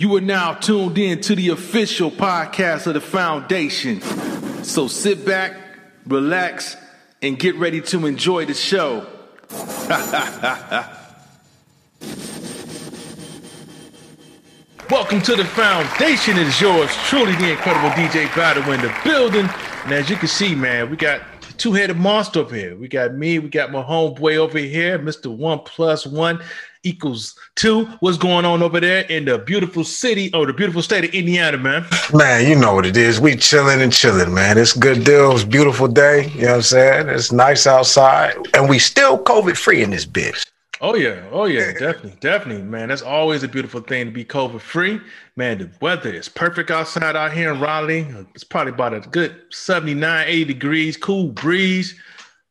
You are now tuned in to the official podcast of the foundation. So sit back, relax, and get ready to enjoy the show. Welcome to the foundation. It is yours truly, the incredible DJ Battle in the building. And as you can see, man, we got two-headed monster up here. We got me, we got my homeboy over here, Mr. One Plus One equals two. What's going on over there in the beautiful city or the beautiful state of Indiana, man? Man, you know what it is. We chilling and chilling, man. It's good deal. It's beautiful day. You know what I'm saying? It's nice outside. And we still COVID free in this bitch. Oh yeah, oh yeah, definitely, definitely, man. That's always a beautiful thing to be COVID free, man. The weather is perfect outside out here in Raleigh. It's probably about a good 79, 80 degrees, cool breeze,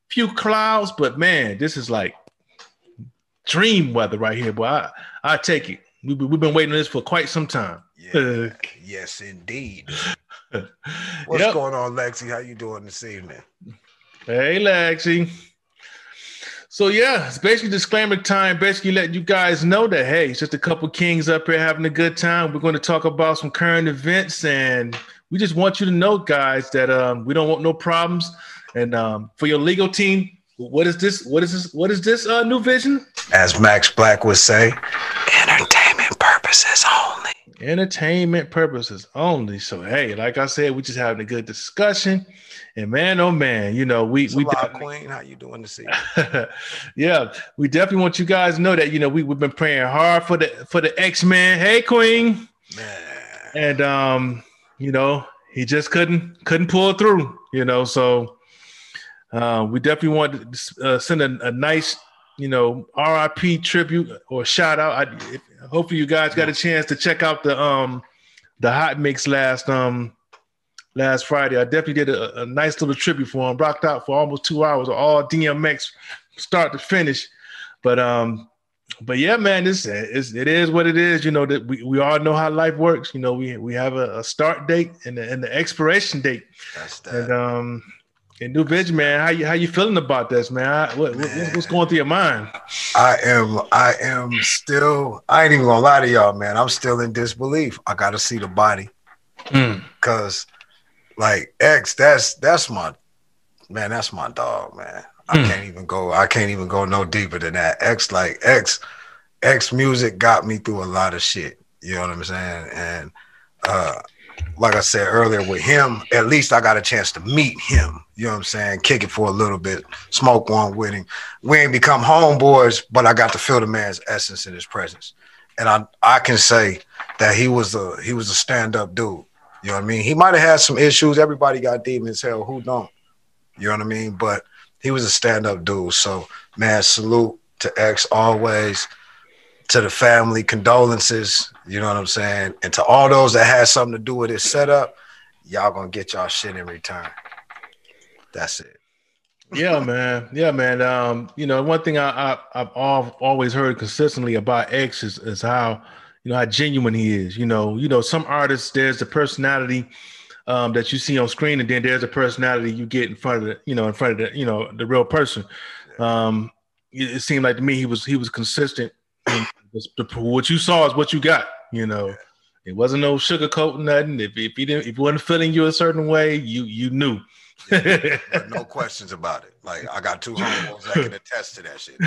few clouds, but man, this is like dream weather right here, boy. I, I take it. We, we've been waiting on this for quite some time. Yeah. yes, indeed. What's yep. going on, Lexi? How you doing this evening? Hey, Lexi. So yeah, it's basically disclaimer time. Basically, letting you guys know that hey, it's just a couple kings up here having a good time. We're going to talk about some current events, and we just want you to know, guys, that um, we don't want no problems. And um, for your legal team, what is this? What is this? What is this uh, new vision? As Max Black would say, entertainment purposes only. Entertainment purposes only. So hey, like I said, we just having a good discussion. And man, oh man, you know, we we Queen, how you doing this evening? yeah, we definitely want you guys to know that you know we we've been praying hard for the for the X Man. Hey, Queen. Man. And um, you know, he just couldn't couldn't pull through. You know, so uh, we definitely want to uh, send a, a, nice, you know, RIP tribute or shout out. I, if, hopefully, you guys got a chance to check out the um the hot mix last um last Friday. I definitely did a, a nice little tribute for him. Rocked out for almost two hours, all DMX, start to finish. But um, but yeah, man, this is it is what it is. You know that we, we all know how life works. You know, we we have a, a start date and the, and the expiration date. That's that. And um, and new bitch, man, how you how you feeling about this, man? What, man? what's going through your mind? I am I am still I ain't even gonna lie to y'all, man. I'm still in disbelief. I gotta see the body. Mm. Cause like X, that's that's my man, that's my dog, man. I mm. can't even go, I can't even go no deeper than that. X like X, X music got me through a lot of shit. You know what I'm saying? And uh like I said earlier, with him, at least I got a chance to meet him. You know what I'm saying? Kick it for a little bit, smoke one with him. We ain't become homeboys, but I got to feel the man's essence in his presence. And I I can say that he was a he was a stand-up dude. You know what I mean? He might have had some issues. Everybody got demons. Hell, who don't? You know what I mean? But he was a stand-up dude. So man, salute to X always to the family, condolences, you know what I'm saying? And to all those that had something to do with this setup, y'all gonna get y'all shit in return. That's it. yeah, man. Yeah, man. Um, you know, one thing I, I have always heard consistently about X is, is how you know how genuine he is. You know, you know, some artists there's the personality um, that you see on screen, and then there's a personality you get in front of the, you know, in front of the, you know, the real person. Um, it, it seemed like to me he was he was consistent what you saw is what you got. You know, it wasn't no sugarcoat nothing. If if he didn't, if he wasn't feeling you a certain way, you you knew. yeah, no questions about it. Like I got two homeboys that can attest to that shit.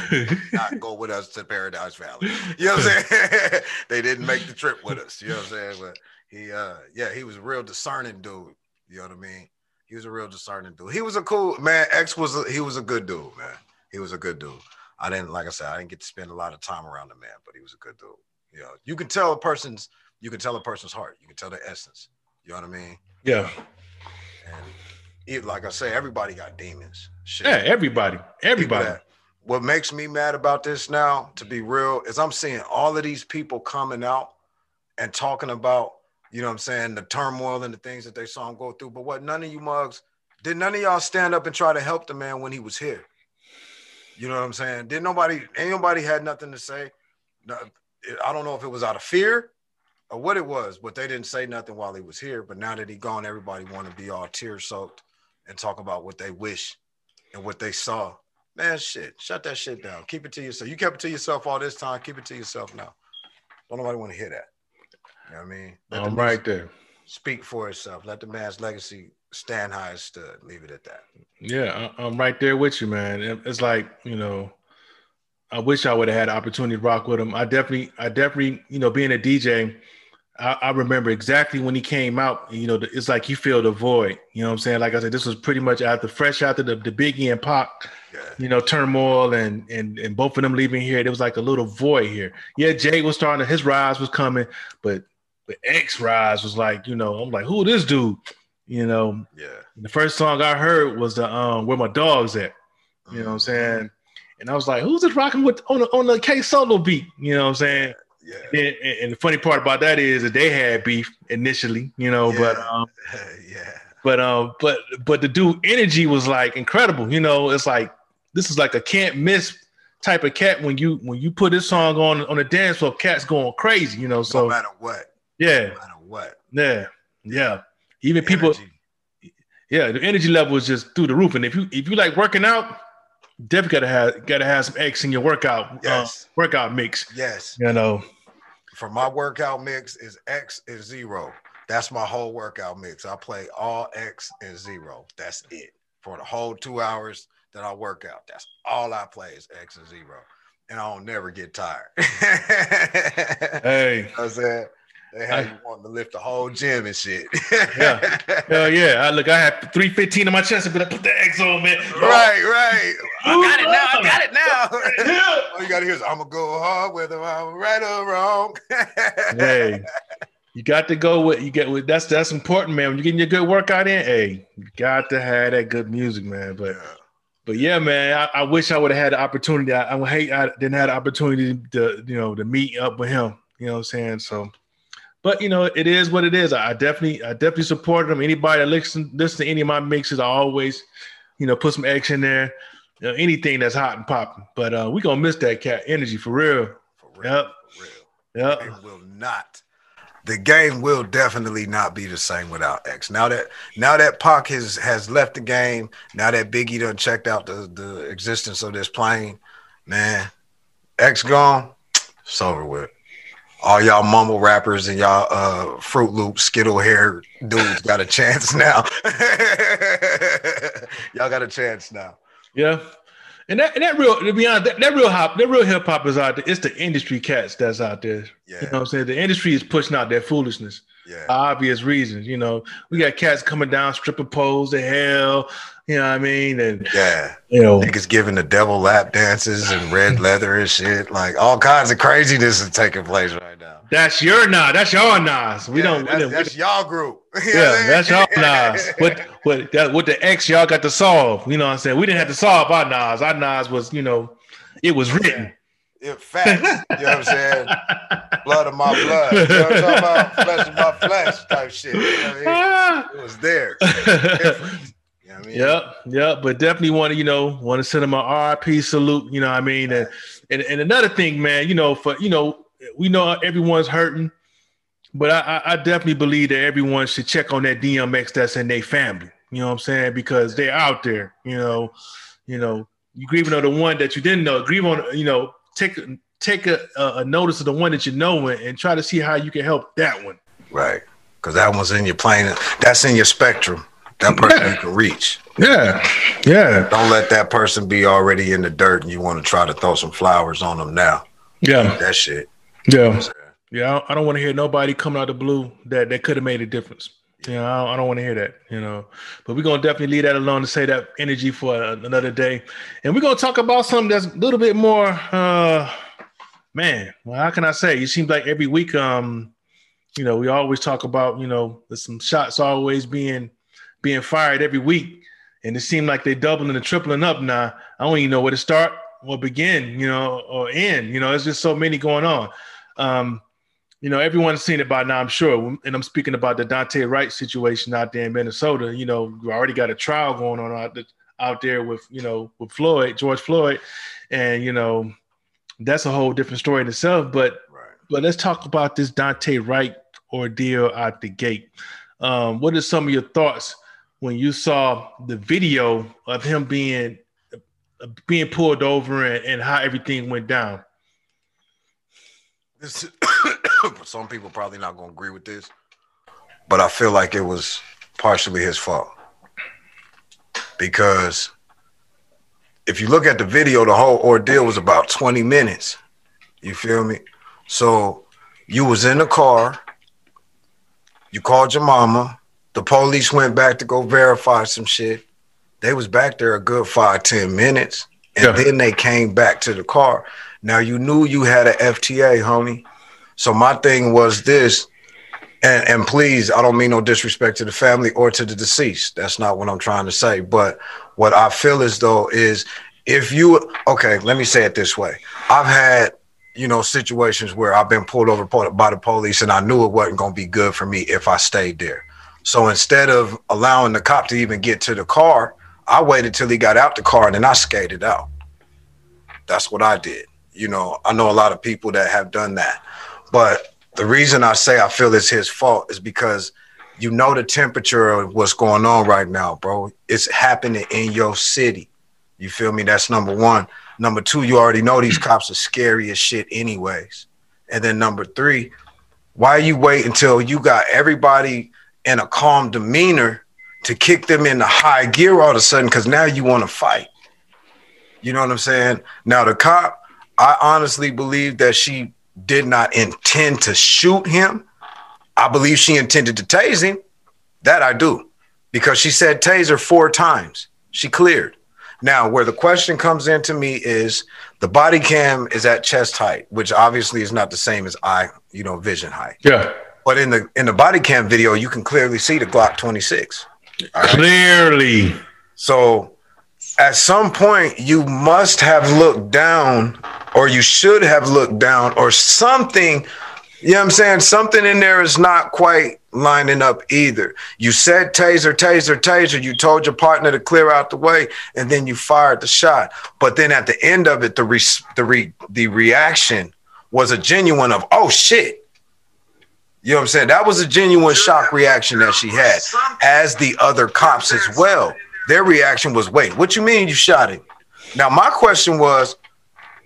not go with us to Paradise Valley. You know what I'm saying? they didn't make the trip with us. You know what I'm saying? But he, uh, yeah, he was a real discerning dude. You know what I mean? He was a real discerning dude. He was a cool man. X was a, he was a good dude, man. He was a good dude. I didn't, like I said, I didn't get to spend a lot of time around the man, but he was a good dude. You know, you can tell a person's, you can tell a person's heart. You can tell their essence. You know what I mean? Yeah. And it, like I say, everybody got demons. Shit. Yeah, everybody, everybody. That, what makes me mad about this now, to be real, is I'm seeing all of these people coming out and talking about, you know what I'm saying, the turmoil and the things that they saw him go through. But what none of you mugs, did none of y'all stand up and try to help the man when he was here? You know what I'm saying? Didn't nobody, anybody had nothing to say. I don't know if it was out of fear or what it was, but they didn't say nothing while he was here. But now that he gone, everybody want to be all tear soaked and talk about what they wish and what they saw. Man, shit, shut that shit down. Keep it to yourself. You kept it to yourself all this time. Keep it to yourself now. Don't nobody want to hear that. You know what I mean? Let I'm right there. Speak for itself. Let the man's legacy stand high as stood. Leave it at that. Yeah, I'm right there with you, man. It's like you know, I wish I would have had an opportunity to rock with him. I definitely, I definitely, you know, being a DJ, I, I, remember exactly when he came out. You know, it's like you feel the void. You know what I'm saying? Like I said, this was pretty much after fresh after the, the Biggie and Pac, yeah. you know, turmoil and and and both of them leaving here. There was like a little void here. Yeah, Jay was starting. His rise was coming, but the X rise was like, you know, I'm like, who this dude? You know. Yeah. The first song I heard was the um where my dogs at. You know what I'm mm-hmm. saying? And I was like, who's this rocking with on the on the K solo beat? You know what I'm saying? Yeah. And, and, the funny part about that is that they had beef initially, you know, yeah. but um, yeah. But um, but but the dude energy was like incredible. You know, it's like this is like a can't miss type of cat when you when you put this song on on the dance floor, cats going crazy. You know, so no matter what. Yeah. No matter what. Yeah. Yeah. Even people. Yeah, the energy level is just through the roof. And if you if you like working out, definitely gotta have gotta have some X in your workout uh, yes. Uh, workout mix. Yes. You know. For my workout mix is X is zero. That's my whole workout mix. I play all X and zero. That's it for the whole two hours that I work out. That's all I play is X and zero, and I don't never get tired. hey, you know I'm saying they had you wanting to lift the whole gym and shit. yeah, hell yeah. I look, I have three fifteen in my chest, and be like, put the X on, man. Right, right. I got it now. I got it now. All you gotta hear is, "I'm gonna go hard whether I'm right or wrong." hey, you got to go with you get with that's that's important, man. When you're getting your good workout in, hey, you got to have that good music, man. But yeah. but yeah, man, I, I wish I would have had the opportunity. I, I hate I didn't have the opportunity to you know to meet up with him. You know what I'm saying? So but you know, it is what it is. I definitely, I definitely support them. Anybody that listen, listen to any of my mixes, I always, you know, put some X in there. You know, anything that's hot and popping. But uh, we gonna miss that cat energy for real. For real. Yep. For real. Yep. It will not. The game will definitely not be the same without X. Now that now that Pac has has left the game, now that Biggie done checked out the the existence of this plane, man, X gone, it's over with all y'all mumble rappers and y'all uh, Fruit Loop Skittle hair dudes got a chance now. y'all got a chance now. Yeah. And that, and that real to be honest, that, that real hop, that real hip hop is out there. It's the industry cats that's out there. Yeah. You know what I'm saying? The industry is pushing out their foolishness. Yeah. Obvious reasons. You know, we got cats coming down, stripper poles to hell, you know what I mean? And yeah, you know, niggas giving the devil lap dances and red leather and shit. Like all kinds of craziness is taking place right now. That's your Nas. That's your Nas. We yeah, don't. That's, we don't, that's y'all group. yeah, that's y'all Nas. What what that what the X y'all got to solve? You know what I'm saying? We didn't have to solve our Nas. Our Nas was you know, it was written. It facts. you know what I'm saying? Blood of my blood. You know what I'm talking about? Flesh of my flesh type shit. You know I mean? It was there. I mean? Yep, yep. But definitely want to, you know, want to send him a RIP salute. You know, what I mean, and, and and another thing, man, you know, for you know, we know everyone's hurting, but I, I definitely believe that everyone should check on that DMX that's in their family. You know what I'm saying? Because they're out there. You know, you know, you grieving on the one that you didn't know. Grieve on, you know, take take a, a notice of the one that you know and, and try to see how you can help that one. Right, because that one's in your plane. That's in your spectrum that person yeah. you can reach. Yeah, yeah. Don't let that person be already in the dirt and you want to try to throw some flowers on them now. Yeah, that shit. Yeah, yeah. I don't want to hear nobody coming out the blue that that could have made a difference. You know, I don't, don't want to hear that. You know, but we're gonna definitely leave that alone to say that energy for another day, and we're gonna talk about something that's a little bit more. uh Man, well, how can I say? It seems like every week, um, you know, we always talk about, you know, there's some shots always being being fired every week, and it seemed like they're doubling and tripling up now. I don't even know where to start or begin, you know, or end. You know, there's just so many going on. Um, you know, everyone's seen it by now, I'm sure. And I'm speaking about the Daunte Wright situation out there in Minnesota. You know, we already got a trial going on out, out there with, you know, with Floyd, George Floyd. And, you know, that's a whole different story in itself. But right. but let's talk about this Daunte Wright ordeal out the gate. Um, what are some of your thoughts when you saw the video of him being being pulled over and, and how everything went down? This, some people probably not gonna agree with this, but I feel like it was partially his fault because if you look at the video, the whole ordeal was about 20 minutes. You feel me? So you was in the car, you called your mama, the police went back to go verify some shit. They was back there a good five, ten minutes. And yeah. then they came back to the car. Now you knew you had an FTA, homie. So my thing was this, and, and please, I don't mean no disrespect to the family or to the deceased. That's not what I'm trying to say. But what I feel as though is if you okay, let me say it this way. I've had you know situations where I've been pulled over by the police and I knew it wasn't going to be good for me if I stayed there. So instead of allowing the cop to even get to the car, I waited till he got out the car and then I skated out. That's what I did. You know, I know a lot of people that have done that. But the reason I say I feel it's his fault is because you know the temperature of what's going on right now, bro. It's happening in your city. You feel me? That's number one. Number two, you already know these cops are scary as shit, anyways. And then number three, why you wait until you got everybody in a calm demeanor to kick them into high gear all of a sudden? Because now you want to fight. You know what I'm saying? Now the cop, I honestly believe that she did not intend to shoot him. I believe she intended to tase him. That I do. Because she said taser four times. She cleared. Now, where the question comes in to me is the body cam is at chest height, which obviously is not the same as eye, you know, vision height. Yeah. But in the in the body cam video, you can clearly see the Glock 26. Right? Clearly. So at some point you must have looked down or you should have looked down or something you know what i'm saying something in there is not quite lining up either you said taser taser taser you told your partner to clear out the way and then you fired the shot but then at the end of it the re- the re- the reaction was a genuine of oh shit you know what I'm saying? That was a genuine shock reaction that she had, as the other cops as well. Their reaction was, wait, what you mean you shot him? Now, my question was,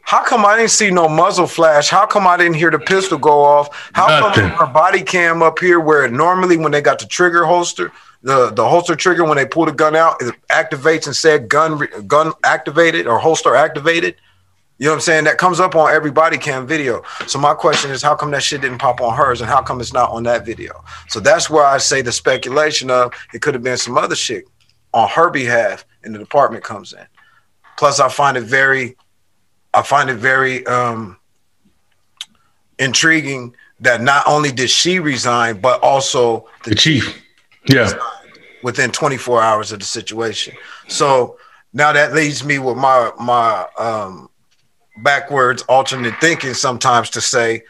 how come I didn't see no muzzle flash? How come I didn't hear the pistol go off? How Nothing. come her body cam up here where normally when they got the trigger holster, the, the holster trigger, when they pull the gun out, it activates and said gun gun activated or holster activated. You know what I'm saying? That comes up on every body cam video. So my question is, how come that shit didn't pop on hers, and how come it's not on that video? So that's where I say the speculation of it could have been some other shit on her behalf and the department comes in. Plus, I find it very, I find it very um, intriguing that not only did she resign, but also the, the chief, yeah, within 24 hours of the situation. So now that leads me with my my um, backwards alternate thinking sometimes to say,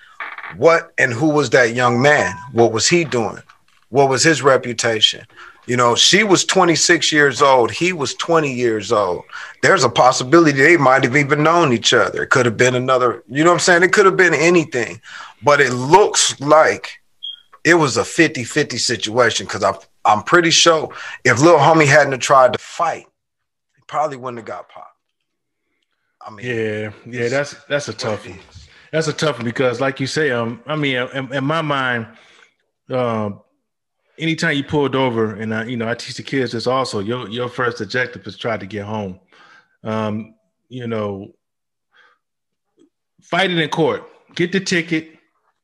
what and who was that young man? What was he doing? What was his reputation? You know, she was 26 years old. He was 20 years old. There's a possibility they might have even known each other. It could have been another, you know what I'm saying? It could have been anything. But it looks like it was a 50 50 situation because I'm pretty sure if little homie hadn't tried to fight, he probably wouldn't have got popped. I mean, yeah, yeah, that's that's a tough one. That's a tough one because, like you say, um, I mean, in, in my mind, um, anytime you pulled over, and I, you know, I teach the kids this also. Your your first objective is try to get home. Um, you know, fight it in court, get the ticket.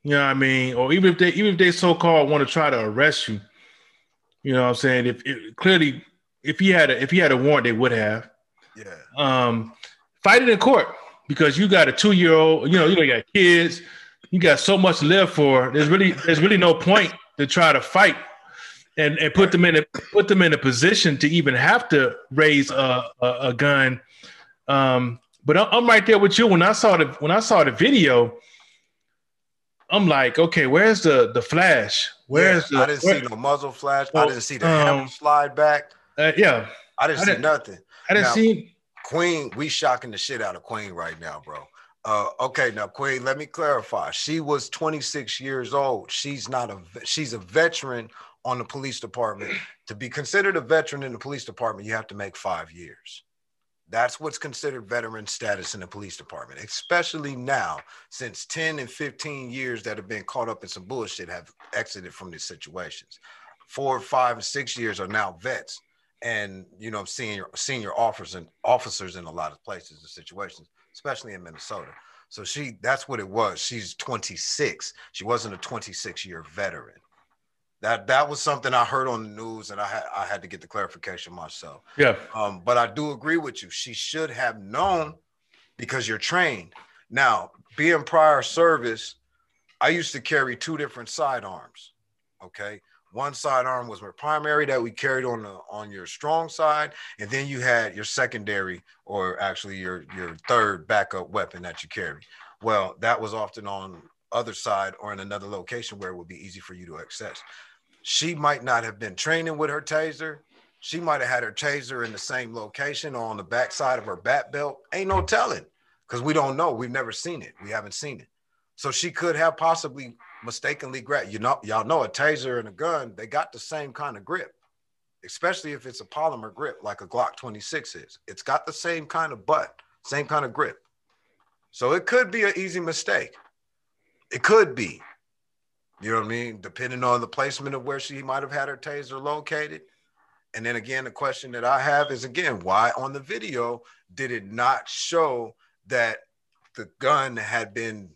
You know what I mean? Or even if they even if they so called want to try to arrest you, you know what I'm saying? If, if clearly if he had a if he had a warrant, they would have. Yeah. Um, fight it in court because you got a two year old. You know, you got kids. You got so much to live for. There's really there's really no point to try to fight and, and put them in a put them in a position to even have to raise a, a, a gun. Um, but I'm right there with you. When I saw the when I saw the video, I'm like, okay, where's the the flash? Where's yeah, the? I didn't where, see no muzzle flash. Well, I didn't see the um, hammer slide back. Uh, yeah, I didn't I see didn't, nothing. I didn't now, see Queen. We shocking the shit out of Queen right now, bro. Uh, okay, now Queen, let me clarify. She was 26 years old. She's not a she's a veteran on the police department. To be considered a veteran in the police department, you have to make five years. That's what's considered veteran status in the police department, especially now, since 10 and 15 years that have been caught up in some bullshit have exited from these situations. Four, five, and six years are now vets and you know senior senior officers and officers in a lot of places and situations, especially in Minnesota. So she that's what it was. She's 26. She wasn't a 26 year veteran. That that was something I heard on the news, and I had I had to get the clarification myself. Yeah. Um, but I do agree with you. She should have known because you're trained. Now, being prior service, I used to carry two different sidearms. Okay. One sidearm was my primary that we carried on the on your strong side, and then you had your secondary, or actually your your third backup weapon that you carry. Well, that was often on other side or in another location where it would be easy for you to access. She might not have been training with her taser. She might have had her taser in the same location or on the backside of her bat belt. Ain't no telling because we don't know. We've never seen it. We haven't seen it. So she could have possibly mistakenly grabbed. You know, y'all know a taser and a gun, they got the same kind of grip, especially if it's a polymer grip like a Glock 26 is. It's got the same kind of butt, same kind of grip. So it could be an easy mistake. It could be. You know what I mean? Depending on the placement of where she might have had her taser located. And then again, the question that I have is again, why on the video did it not show that the gun had been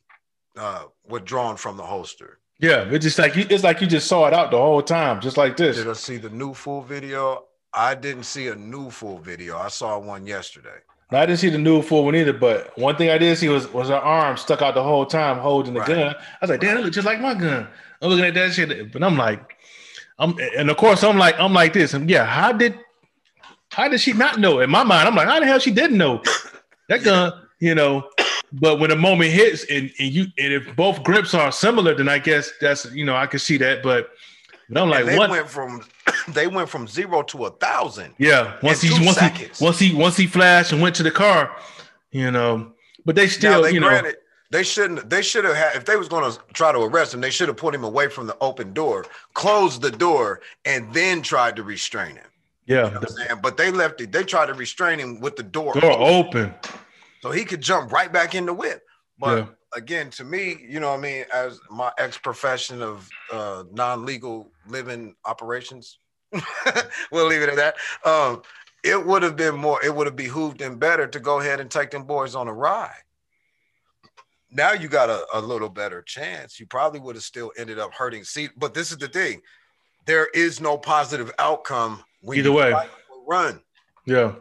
uh, withdrawn from the holster? Yeah, it's just like you, it's like you just saw it out the whole time, just like this. Did I see the new full video? I didn't see a new full video. I saw one yesterday. I didn't see the new full one either, but one thing I did see was was her arm stuck out the whole time holding the right. gun. I was like, damn, it looks just like my gun. I'm looking at that shit, but I'm like, I'm and of course I'm like, I'm like this. And yeah, how did how did she not know? In my mind, I'm like, how the hell she didn't know that gun, you know? But when the moment hits and, and you and if both grips are similar, then I guess that's you know, I can see that. But, but I'm like, and they what? went from they went from zero to a thousand. Yeah, once he once seconds. he once he once he flashed and went to the car, you know. But they still, they you granted, know, they shouldn't. They should have had. If they was going to try to arrest him, they should have put him away from the open door, closed the door, and then tried to restrain him. Yeah, you know the, but they left it. They tried to restrain him with the door, door open, open. So he could jump right back in the whip. But yeah. again, to me, you know, what I mean, as my ex profession of uh, non legal living operations, we'll leave it at that. Um, it would have been more, it would have behooved him better to go ahead and take them boys on a ride. Now you got a, a little better chance. You probably would have still ended up hurting. See, but this is the thing. There is no positive outcome when either way run. Yeah.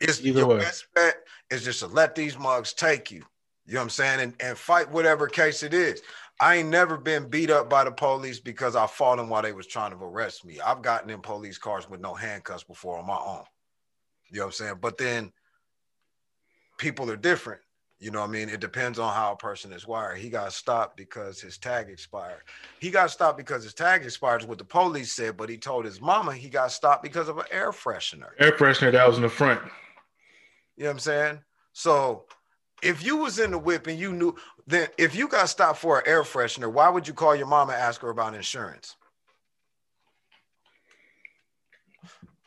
It's either your way. best bet is just to let these mugs take you. You know what I'm saying? And, and fight whatever case it is. I ain't never been beat up by the police because I fought them while they was trying to arrest me. I've gotten in police cars with no handcuffs before on my own. You know what I'm saying? But then people are different. You know what I mean? It depends on how a person is wired. He got stopped because his tag expired. He got stopped because his tag expired, is what the police said, but he told his mama he got stopped because of an air freshener. Air freshener that was in the front. You know what I'm saying? So if you was in the whip and you knew then if you got stopped for an air freshener, why would you call your mom and ask her about insurance?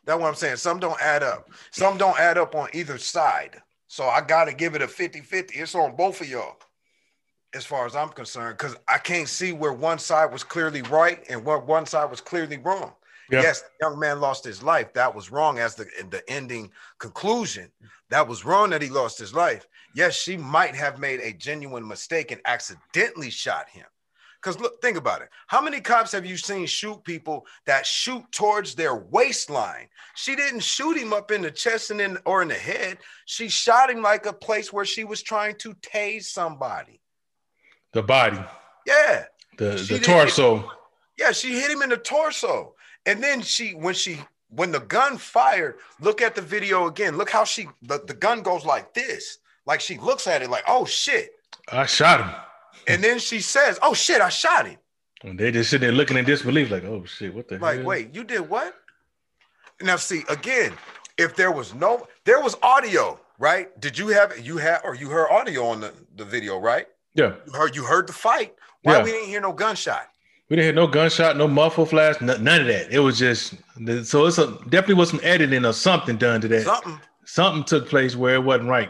That's what I'm saying. Some don't add up. Some don't add up on either side. So I gotta give it a 50-50. It's on both of y'all, as far as I'm concerned, because I can't see where one side was clearly right and where one side was clearly wrong. Yep. Yes, the young man lost his life. That was wrong as the the ending conclusion. That was wrong that he lost his life. Yes, she might have made a genuine mistake and accidentally shot him. Because look, think about it. How many cops have you seen shoot people that shoot towards their waistline? She didn't shoot him up in the chest and in or in the head. She shot him like a place where she was trying to tase somebody. The body. Yeah. The, the torso. Yeah, she hit him in the torso. And then she, when she, when the gun fired, look at the video again. Look how she, the, the gun goes like this. Like she looks at it like, oh shit. I shot him. And then she says, oh shit, I shot him. And they just sitting there looking in disbelief, like, oh shit, what the like, hell? wait, you did what? Now, see, again, if there was no, there was audio, right? Did you have you had or you heard audio on the, the video, right? Yeah. You heard you heard the fight. Why yeah. we didn't hear no gunshot? We didn't hear no gunshot, no muzzle flash, none of that. It was just so it's a definitely was some editing or something done to that. Something. something took place where it wasn't right.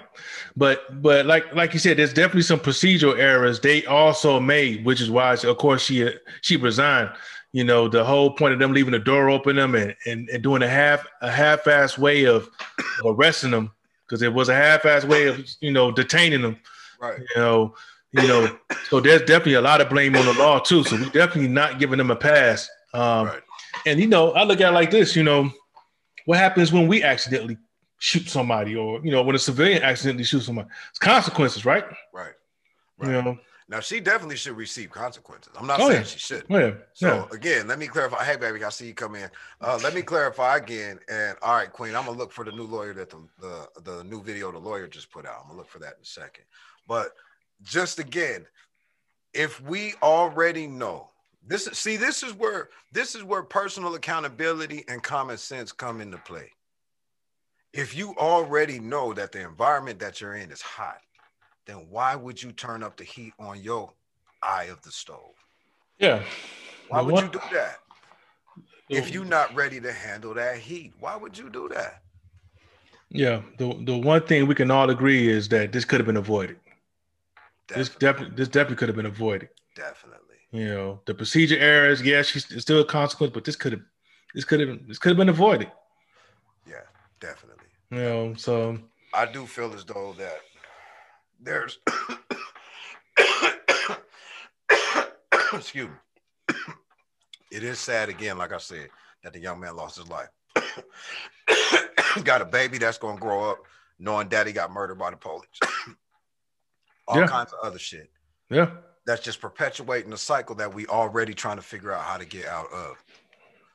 But but like like you said, there's definitely some procedural errors they also made, which is why of course she she resigned. You know, the whole point of them leaving the door open them and, and, and doing a half a half-ass way of arresting them because it was a half-ass way of you know detaining them. Right. You know, you know, so there's definitely a lot of blame on the law too. So we're definitely not giving them a pass. Um, right. And you know, I look at it like this. You know, what happens when we accidentally shoot somebody, or you know, when a civilian accidentally shoots somebody? It's consequences, right? Right. right. You know. Now she definitely should receive consequences. I'm not oh, saying yeah. she should. Oh, yeah. So yeah. again, let me clarify. Hey, baby, I see you come in. Uh, let me clarify again. And all right, Queen, I'm gonna look for the new lawyer that the, the the new video the lawyer just put out. I'm gonna look for that in a second. But just again, if we already know this, see, this is where this is where personal accountability and common sense come into play. If you already know that the environment that you're in is hot, then why would you turn up the heat on your eye of the stove? Yeah. Why would you do that? If you're not ready to handle that heat, why would you do that? Yeah, the the one thing we can all agree is that this could have been avoided. Definitely. This definitely this definitely could have been avoided. Definitely. You know, the procedure errors, yeah, she's still a consequence, but this could have this could have this could have been avoided. Yeah, definitely. You know, so I do feel as though that there's excuse me. it is sad again, like I said, that the young man lost his life. got a baby that's gonna grow up knowing daddy got murdered by the police all yeah. kinds of other shit. Yeah. That's just perpetuating the cycle that we already trying to figure out how to get out of.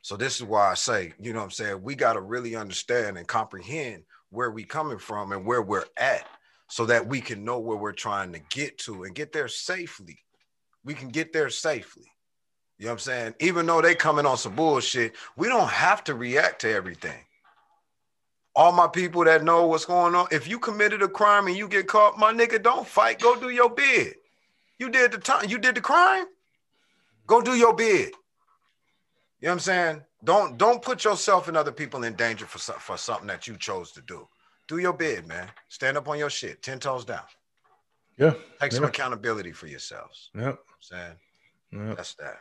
So this is why I say, you know what I'm saying, we got to really understand and comprehend where we coming from and where we're at so that we can know where we're trying to get to and get there safely. We can get there safely. You know what I'm saying? Even though they coming on some bullshit, we don't have to react to everything all my people that know what's going on. If you committed a crime and you get caught, my nigga, don't fight. Go do your bid. You did the time. You did the crime. Go do your bid. You know what I'm saying? Don't don't put yourself and other people in danger for for something that you chose to do. Do your bid, man. Stand up on your shit, ten toes down. Yeah. Take some accountability for yourselves. Yep. You know I'm saying yep. that's that.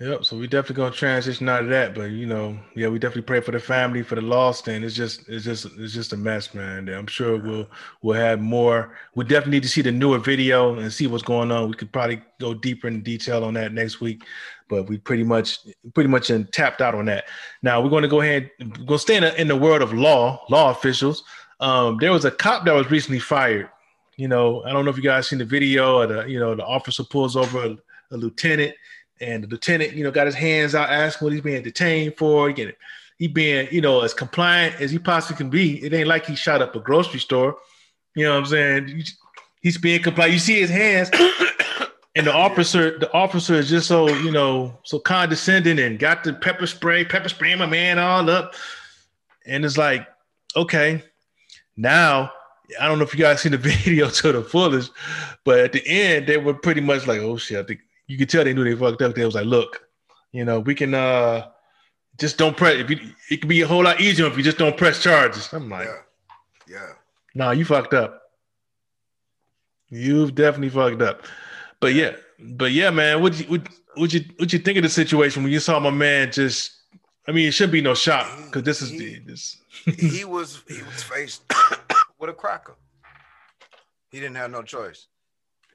Yep. So we definitely gonna transition out of that, but you know, yeah, we definitely pray for the family, for the lost, and it's just, it's just, it's just a mess, man. I'm sure we'll, we'll have more. We definitely need to see the newer video and see what's going on. We could probably go deeper in detail on that next week, but we pretty much, pretty much tapped out on that. Now we're going to go ahead, we're to stay in the, in the world of law, law officials. Um, there was a cop that was recently fired. You know, I don't know if you guys seen the video, or the, you know, the officer pulls over a, a lieutenant and the lieutenant, you know, got his hands out asking what he's being detained for. It. He being, you know, as compliant as he possibly can be. It ain't like he shot up a grocery store. You know what I'm saying? He's being compliant. You see his hands, and the officer, the officer is just so, you know, so condescending and got the pepper spray, pepper spray my man all up. And it's like, okay, now I don't know if you guys seen the video to the fullest, but at the end they were pretty much like, oh shit, I think you could tell they knew they fucked up. They was like, look, you know, we can uh just don't press. If you, it could be a whole lot easier if you just don't press charges. I'm like, yeah, yeah. Nah, you fucked up. You've definitely fucked up. But yeah, but yeah, man. What you what, what you what you think of the situation when you saw my man just? I mean, it should be no shock because this is he, this. he was he was faced with a cracker. He didn't have no choice.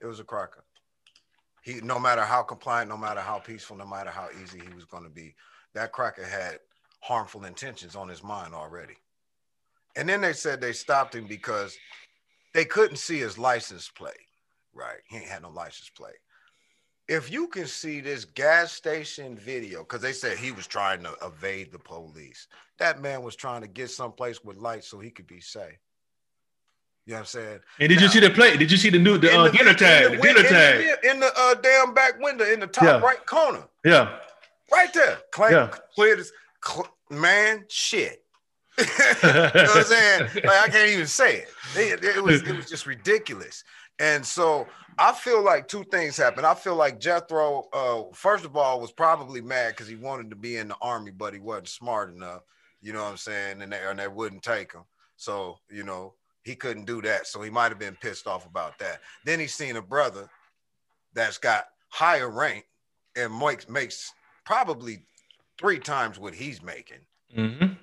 It was a cracker he no matter how compliant, no matter how peaceful, no matter how easy he was going to be, that cracker had harmful intentions on his mind already. And then they said they stopped him because they couldn't see his license plate. Right. He ain't had no license plate. If you can see this gas station video, because they said he was trying to evade the police, that man was trying to get someplace with lights so he could be safe. You know what I'm saying? And did now, you see the play? Did you see the new the, uh, the dealer tag? The, the dealer tag in the uh, damn back window in the top yeah. right corner. Yeah, right there. Claim, yeah. clear this cl- man shit. you know what I'm saying? Like I can't even say it. It, it was it was just ridiculous. And so I feel like two things happened. I feel like Jethro, uh, first of all, was probably mad because he wanted to be in the army, but he wasn't smart enough. You know what I'm saying? And they, and they wouldn't take him. So, you know, he couldn't do that. So he might have been pissed off about that. Then he's seen a brother that's got higher rank and makes makes probably three times what he's making. Mm-hmm.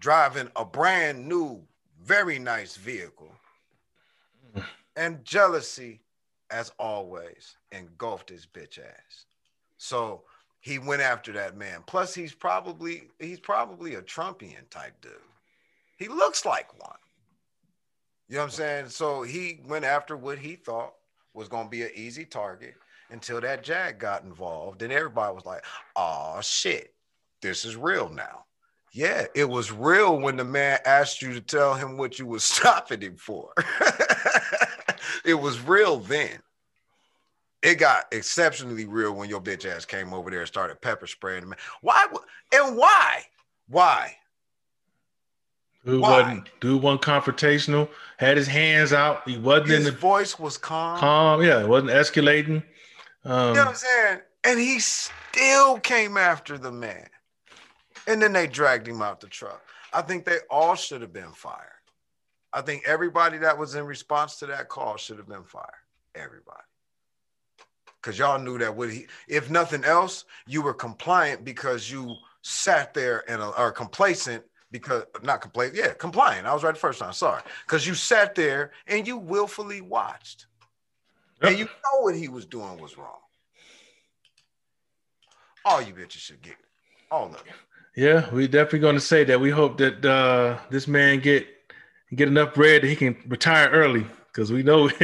Driving a brand new, very nice vehicle. And jealousy, as always, engulfed his bitch ass. So he went after that man. Plus, he's probably he's probably a Trumpian type dude. He looks like one. You know what I'm saying? So he went after what he thought was gonna be an easy target until that Jag got involved. And everybody was like, oh shit, this is real now. Yeah, it was real when the man asked you to tell him what you was stopping him for. it was real then it got exceptionally real when your bitch ass came over there and started pepper spraying the man. Why and why? Why? Dude why? wasn't dude wasn't confrontational. Had his hands out. He wasn't his in the voice was calm. Calm, yeah. It wasn't escalating. Um, you know what I'm saying? And he still came after the man. And then they dragged him out the truck. I think they all should have been fired. I think everybody that was in response to that call should have been fired. Everybody because y'all knew that would he, if nothing else, you were compliant because you sat there and are complacent because not complacent, yeah, compliant. I was right the first time. Sorry, because you sat there and you willfully watched, yep. and you know what he was doing was wrong. All you bitches should get all of it. Yeah, we definitely going to say that. We hope that uh, this man get get enough bread that he can retire early because we know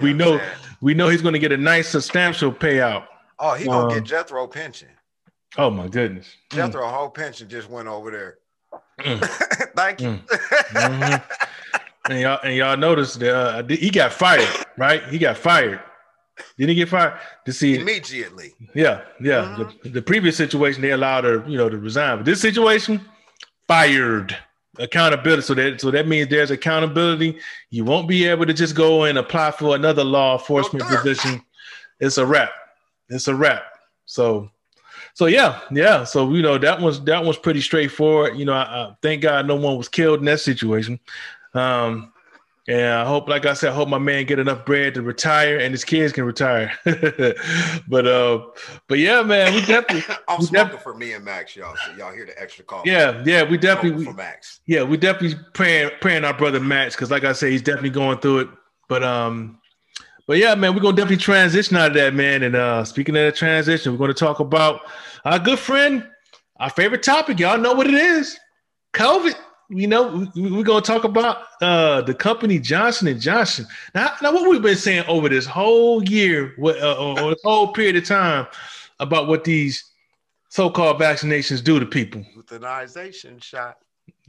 we know we know he's going to get a nice substantial payout. Oh, he gonna um, get Jethro pension. Oh my goodness, Jethro mm. whole pension just went over there. Mm. Thank you. Mm. Mm-hmm. and y'all and y'all noticed that uh, he got fired, right? He got fired. Didn't he get fired? To see immediately. Yeah, yeah. Mm-hmm. The, the, previous situation they allowed her, you know, to resign, but this situation, fired accountability. So that so that means there's accountability. You won't be able to just go and apply for another law enforcement position. It's a wrap. It's a wrap. So so yeah, yeah. So you know that was that was pretty straightforward. You know, I, I, thank God no one was killed in that situation. Um, and I hope, like I said, I hope my man get enough bread to retire and his kids can retire. but uh, but yeah, man, we definitely. I'm we smoking def- for me and Max, y'all. So y'all hear the extra call. Yeah, yeah, we definitely for Max. Yeah, we definitely praying praying our brother Max because, like I said, he's definitely going through it. But um, but yeah, man, we're gonna definitely transition out of that, man. And uh, speaking of the transition, we're gonna talk about our good friend, our favorite topic. Y'all know what it is, COVID you know, we're gonna talk about uh, the company Johnson and Johnson. Now, now, what we've been saying over this whole year, uh, or this whole period of time, about what these so-called vaccinations do to people. Euthanization shot.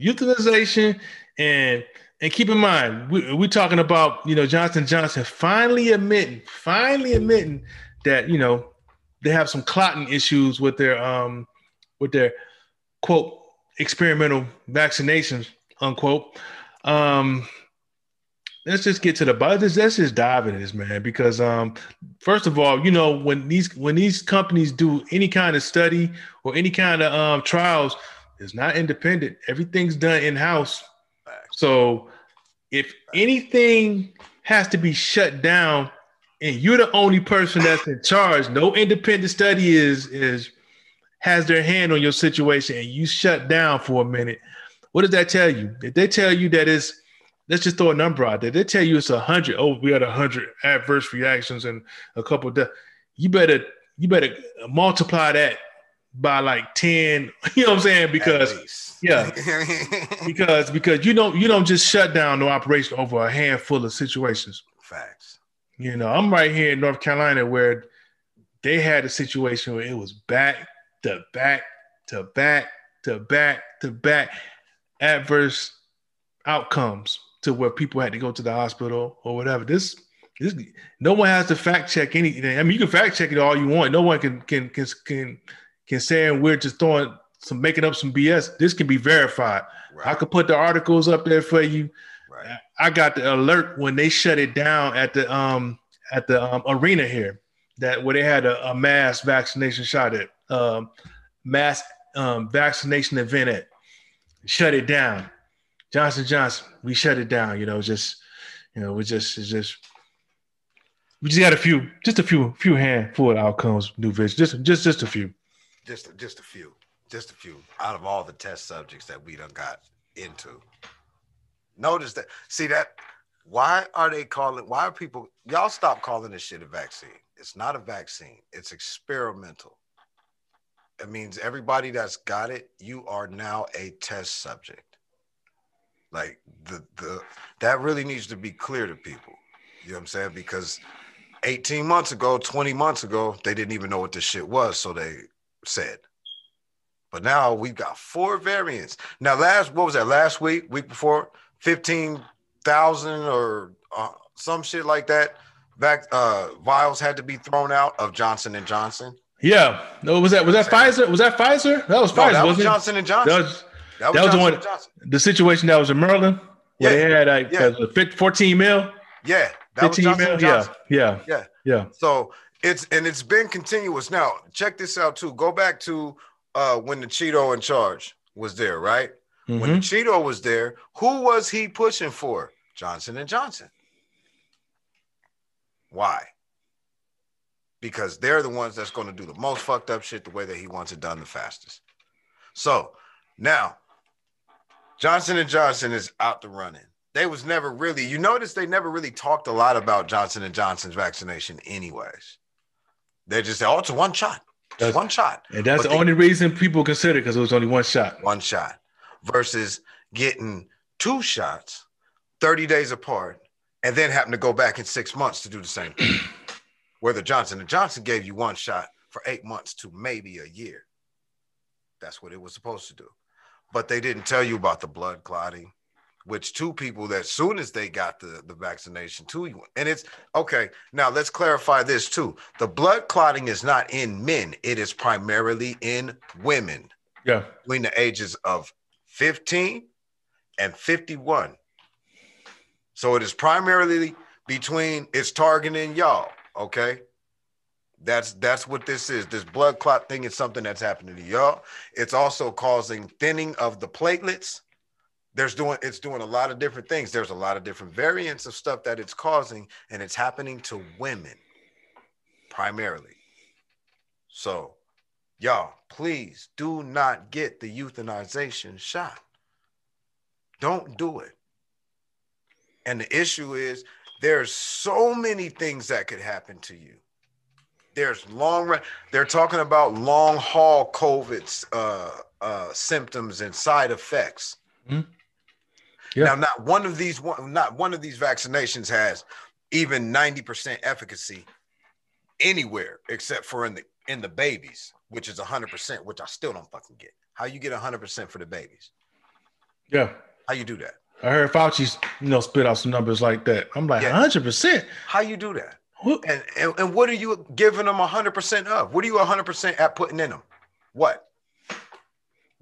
Euthanization, and and keep in mind, we, we're talking about you know Johnson Johnson finally admitting, finally admitting that you know they have some clotting issues with their um with their quote experimental vaccinations, unquote. Um, let's just get to the budget. Let's just dive into this, man. Because um, first of all, you know when these when these companies do any kind of study or any kind of um, trials, it's not independent. Everything's done in house. So if anything has to be shut down, and you're the only person that's in charge, no independent study is is has their hand on your situation and you shut down for a minute, what does that tell you? If they tell you that it's let's just throw a number out there. They tell you it's a hundred. Oh, we had a hundred adverse reactions and a couple of deaths. You better you better multiply that by like 10. You know what I'm saying? Because yeah, because because you don't you don't just shut down the operation over a handful of situations. Facts. You know, I'm right here in North Carolina where they had a situation where it was back to back to back to back to back adverse outcomes to where people had to go to the hospital or whatever. This this no one has to fact check anything. I mean, you can fact check it all you want. No one can can can can can saying we're just throwing some making up some BS. This can be verified. Right. I could put the articles up there for you. Right. I got the alert when they shut it down at the um at the um, arena here that where they had a, a mass vaccination shot at um, mass um, vaccination event at shut it down. Johnson Johnson, we shut it down. You know, just you know, we just it's just we just got a few, just a few, few handful of outcomes, new vision, just just just a few. Just just a few, just a few out of all the test subjects that we done got into. Notice that. See that. Why are they calling? Why are people? Y'all stop calling this shit a vaccine. It's not a vaccine. It's experimental. It means everybody that's got it, you are now a test subject. Like the the that really needs to be clear to people. You know what I'm saying? Because 18 months ago, 20 months ago, they didn't even know what this shit was, so they said. But now we've got four variants. Now, last what was that? Last week, week before, 15,000 or uh, some shit like that. Back uh, vials had to be thrown out of Johnson and Johnson. Yeah. No, was that was that Pfizer? Was that Pfizer? That was Pfizer. No, that was Johnson and Johnson. That was, that was, that was the one. The situation that was in Maryland. Yeah. They had like yeah. 14 mil. Yeah. That 15 was mil. Yeah. Yeah. Yeah. Yeah. So it's and it's been continuous. Now check this out too. Go back to uh when the Cheeto in charge was there, right? Mm-hmm. When the Cheeto was there, who was he pushing for? Johnson and Johnson. Why? Because they're the ones that's going to do the most fucked up shit the way that he wants it done the fastest. So now Johnson and Johnson is out the running. They was never really, you notice they never really talked a lot about Johnson and Johnson's vaccination, anyways. They just say, oh, it's one shot. It's one shot. And that's but the they, only reason people consider because it was only one shot. One shot versus getting two shots 30 days apart and then having to go back in six months to do the same thing. Whether Johnson and Johnson gave you one shot for eight months to maybe a year. That's what it was supposed to do. But they didn't tell you about the blood clotting, which two people that soon as they got the, the vaccination too, and it's okay. Now let's clarify this too. The blood clotting is not in men, it is primarily in women. Yeah. Between the ages of 15 and 51. So it is primarily between it's targeting y'all. Okay. That's that's what this is. This blood clot thing is something that's happening to y'all. It's also causing thinning of the platelets. There's doing it's doing a lot of different things. There's a lot of different variants of stuff that it's causing, and it's happening to women primarily. So, y'all, please do not get the euthanization shot. Don't do it. And the issue is there's so many things that could happen to you. There's long run. They're talking about long haul COVID uh, uh, symptoms and side effects. Mm-hmm. Yeah. Now, not one of these one, not one of these vaccinations has even 90% efficacy anywhere except for in the in the babies, which is 100%, which I still don't fucking get. How you get 100% for the babies? Yeah. How you do that? I heard Fauci's, you know, spit out some numbers like that. I'm like, hundred yeah. percent. How you do that? And, and and what are you giving them hundred percent of? What are you hundred percent at putting in them? What?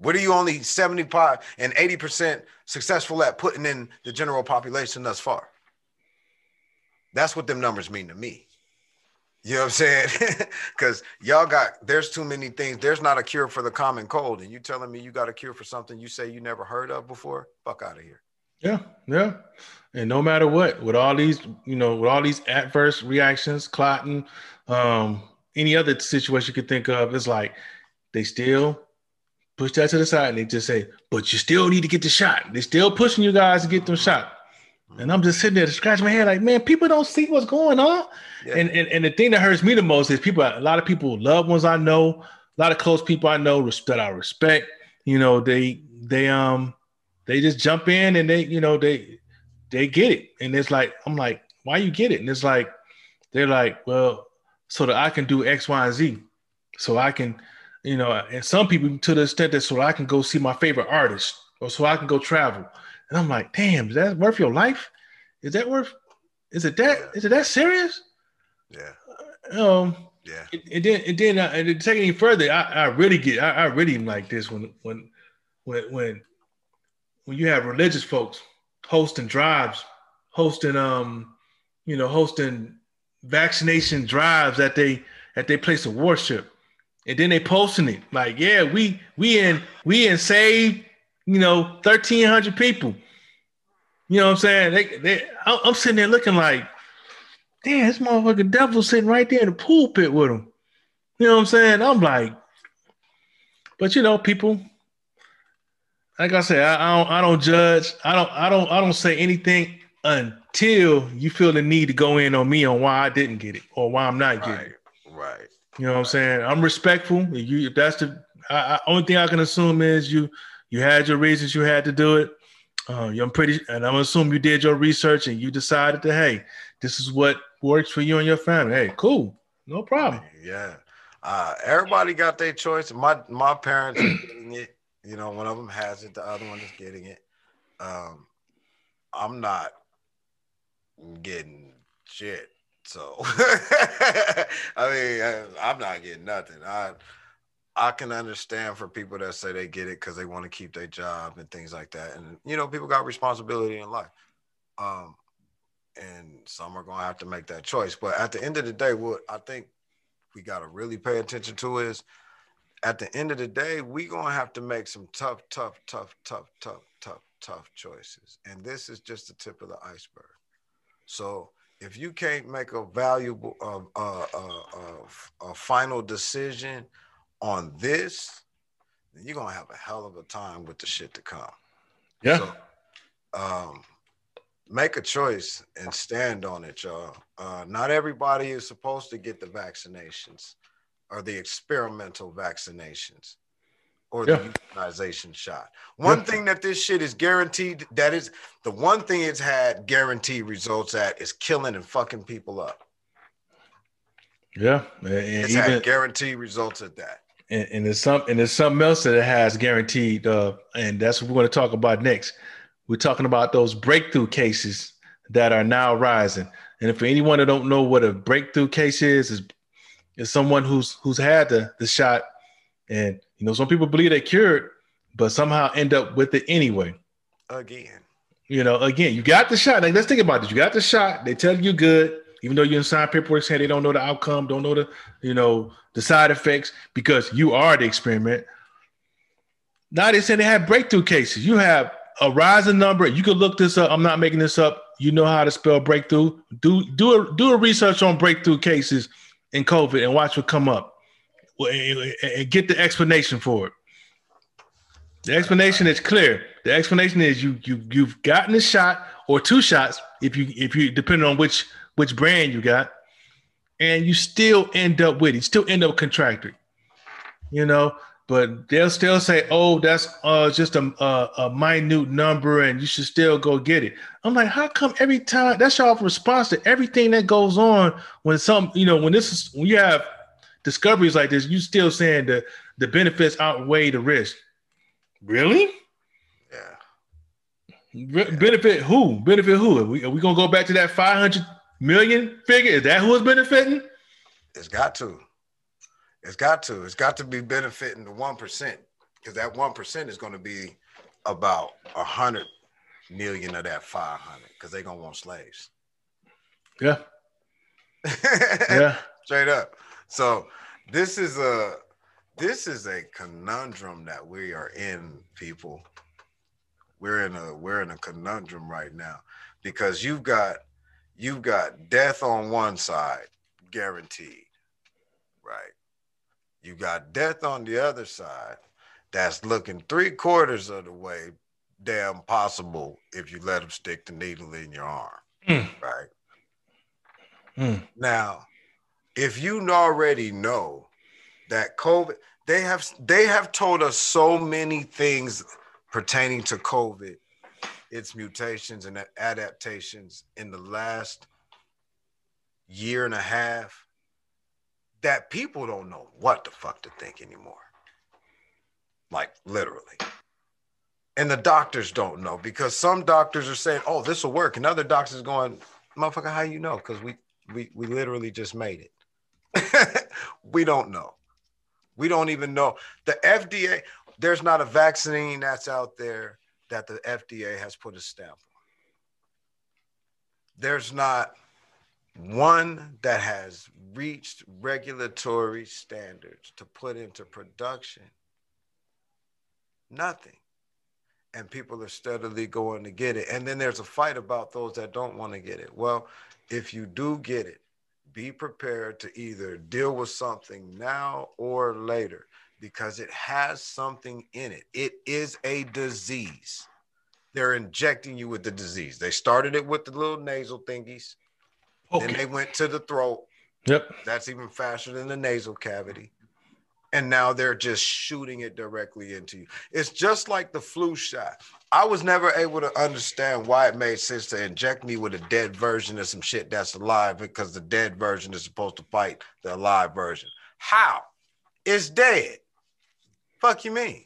What are you only 75 and 80 percent successful at putting in the general population thus far? That's what them numbers mean to me. You know what I'm saying? Because y'all got there's too many things. There's not a cure for the common cold, and you telling me you got a cure for something you say you never heard of before? Fuck out of here. Yeah, yeah. And no matter what, with all these, you know, with all these adverse reactions, clotting, um, any other situation you could think of, it's like they still push that to the side and they just say, but you still need to get the shot. They're still pushing you guys to get them shot. And I'm just sitting there to scratch my head, like, man, people don't see what's going on. Yeah. And, and and the thing that hurts me the most is people, a lot of people, loved ones I know, a lot of close people I know that I respect, you know, they they um they just jump in and they, you know, they they get it. And it's like, I'm like, why you get it? And it's like, they're like, well, so that I can do X, Y, and Z. So I can, you know, and some people to the extent that so I can go see my favorite artist or so I can go travel. And I'm like, damn, is that worth your life? Is that worth? Is it that? Is it that serious? Yeah. Um. Yeah. And then, and then, uh, and take it any further, I, I really get, I, I really like this when, when, when, when when you have religious folks hosting drives, hosting um, you know, hosting vaccination drives at they at their place of worship, and then they posting it like, yeah, we we in we in saved, you know, thirteen hundred people, You know what I'm saying? They, they, I'm sitting there looking like, damn, this motherfucking devil sitting right there in the pulpit with him. You know what I'm saying? I'm like, but you know, people, like I said, I, I, don't, I don't judge. I don't, I don't, I don't say anything until you feel the need to go in on me on why I didn't get it or why I'm not getting it. Right. You know what I'm saying? I'm respectful. If you, if that's the I, I, only thing I can assume is you, you had your reasons you had to do it. Uh, I'm pretty, and I'm assuming you did your research and you decided to, hey, this is what works for you and your family. Hey, cool, no problem. Yeah, uh, everybody got their choice. My my parents are getting it. You know, one of them has it, the other one is getting it. Um, I'm not getting shit. So, I mean, I'm not getting nothing. I I can understand for people that say they get it because they want to keep their job and things like that. And you know, people got responsibility in life. Um, and some are gonna have to make that choice. But at the end of the day, what I think we gotta really pay attention to is at the end of the day, we're gonna have to make some tough, tough, tough, tough, tough, tough, tough choices. And this is just the tip of the iceberg. So if you can't make a valuable, uh, uh, uh, a final decision on this, then you're gonna have a hell of a time with the shit to come. Yeah. So, um, make a choice and stand on it, y'all. Uh, not everybody is supposed to get the vaccinations or the experimental vaccinations or the yeah. shot. One yeah. thing that this shit is guaranteed that is the one thing it's had guaranteed results at is killing and fucking people up. Yeah, and it's even, had guaranteed results at that. And, and there's some and there's something else that it has guaranteed, uh, and that's what we're going to talk about next. We're talking about those breakthrough cases that are now rising. And if for anyone that don't know what a breakthrough case is, is is someone who's who's had the, the shot and you know some people believe they cured, but somehow end up with it anyway. Again. You know, again, you got the shot. Like, let's think about this. You got the shot. They tell you good, even though you're inside paperwork saying they don't know the outcome, don't know the, you know, the side effects because you are the experiment. Now they say they have breakthrough cases. You have a rising number. You can look this up. I'm not making this up. You know how to spell breakthrough. Do do a do a research on breakthrough cases in COVID and watch what come up, and eh, eh, eh, get the explanation for it. The explanation is clear. The explanation is you you you've gotten a shot or two shots if you if you depending on which which brand you got, and you still end up with it. You still end up contracted. You know, but they'll still say, "Oh, that's uh, just a, a, a minute number, and you should still go get it." I'm like, how come every time that's y'all response to everything that goes on when some, you know, when this is when you have discoveries like this, you still saying the the benefits outweigh the risk. Really? Yeah. benefit who? Benefit who? Are we, are we gonna go back to that 500 million figure? Is that who's benefiting? It's got to. It's got to. It's got to be benefiting the one percent because that one percent is going to be about a hundred million of that five hundred because they're gonna want slaves. Yeah. yeah. Straight up. So this is a this is a conundrum that we are in, people. We're in a we're in a conundrum right now because you've got you've got death on one side guaranteed, right? You got death on the other side that's looking three quarters of the way damn possible if you let them stick the needle in your arm. Mm. Right. Mm. Now, if you already know that COVID, they have they have told us so many things pertaining to COVID, its mutations and adaptations in the last year and a half that people don't know what the fuck to think anymore. Like literally. And the doctors don't know because some doctors are saying, "Oh, this will work," and other doctors going, "Motherfucker, how you know?" Because we we we literally just made it. we don't know. We don't even know the FDA. There's not a vaccine that's out there that the FDA has put a stamp on. There's not one that has reached regulatory standards to put into production. Nothing. and people are steadily going to get it. And then there's a fight about those that don't want to get it. Well, if you do get it, be prepared to either deal with something now or later because it has something in it. It is a disease. They're injecting you with the disease. They started it with the little nasal thingies. Okay. Then they went to the throat. Yep. That's even faster than the nasal cavity and now they're just shooting it directly into you. It's just like the flu shot. I was never able to understand why it made sense to inject me with a dead version of some shit that's alive because the dead version is supposed to fight the alive version. How? It's dead. Fuck you mean?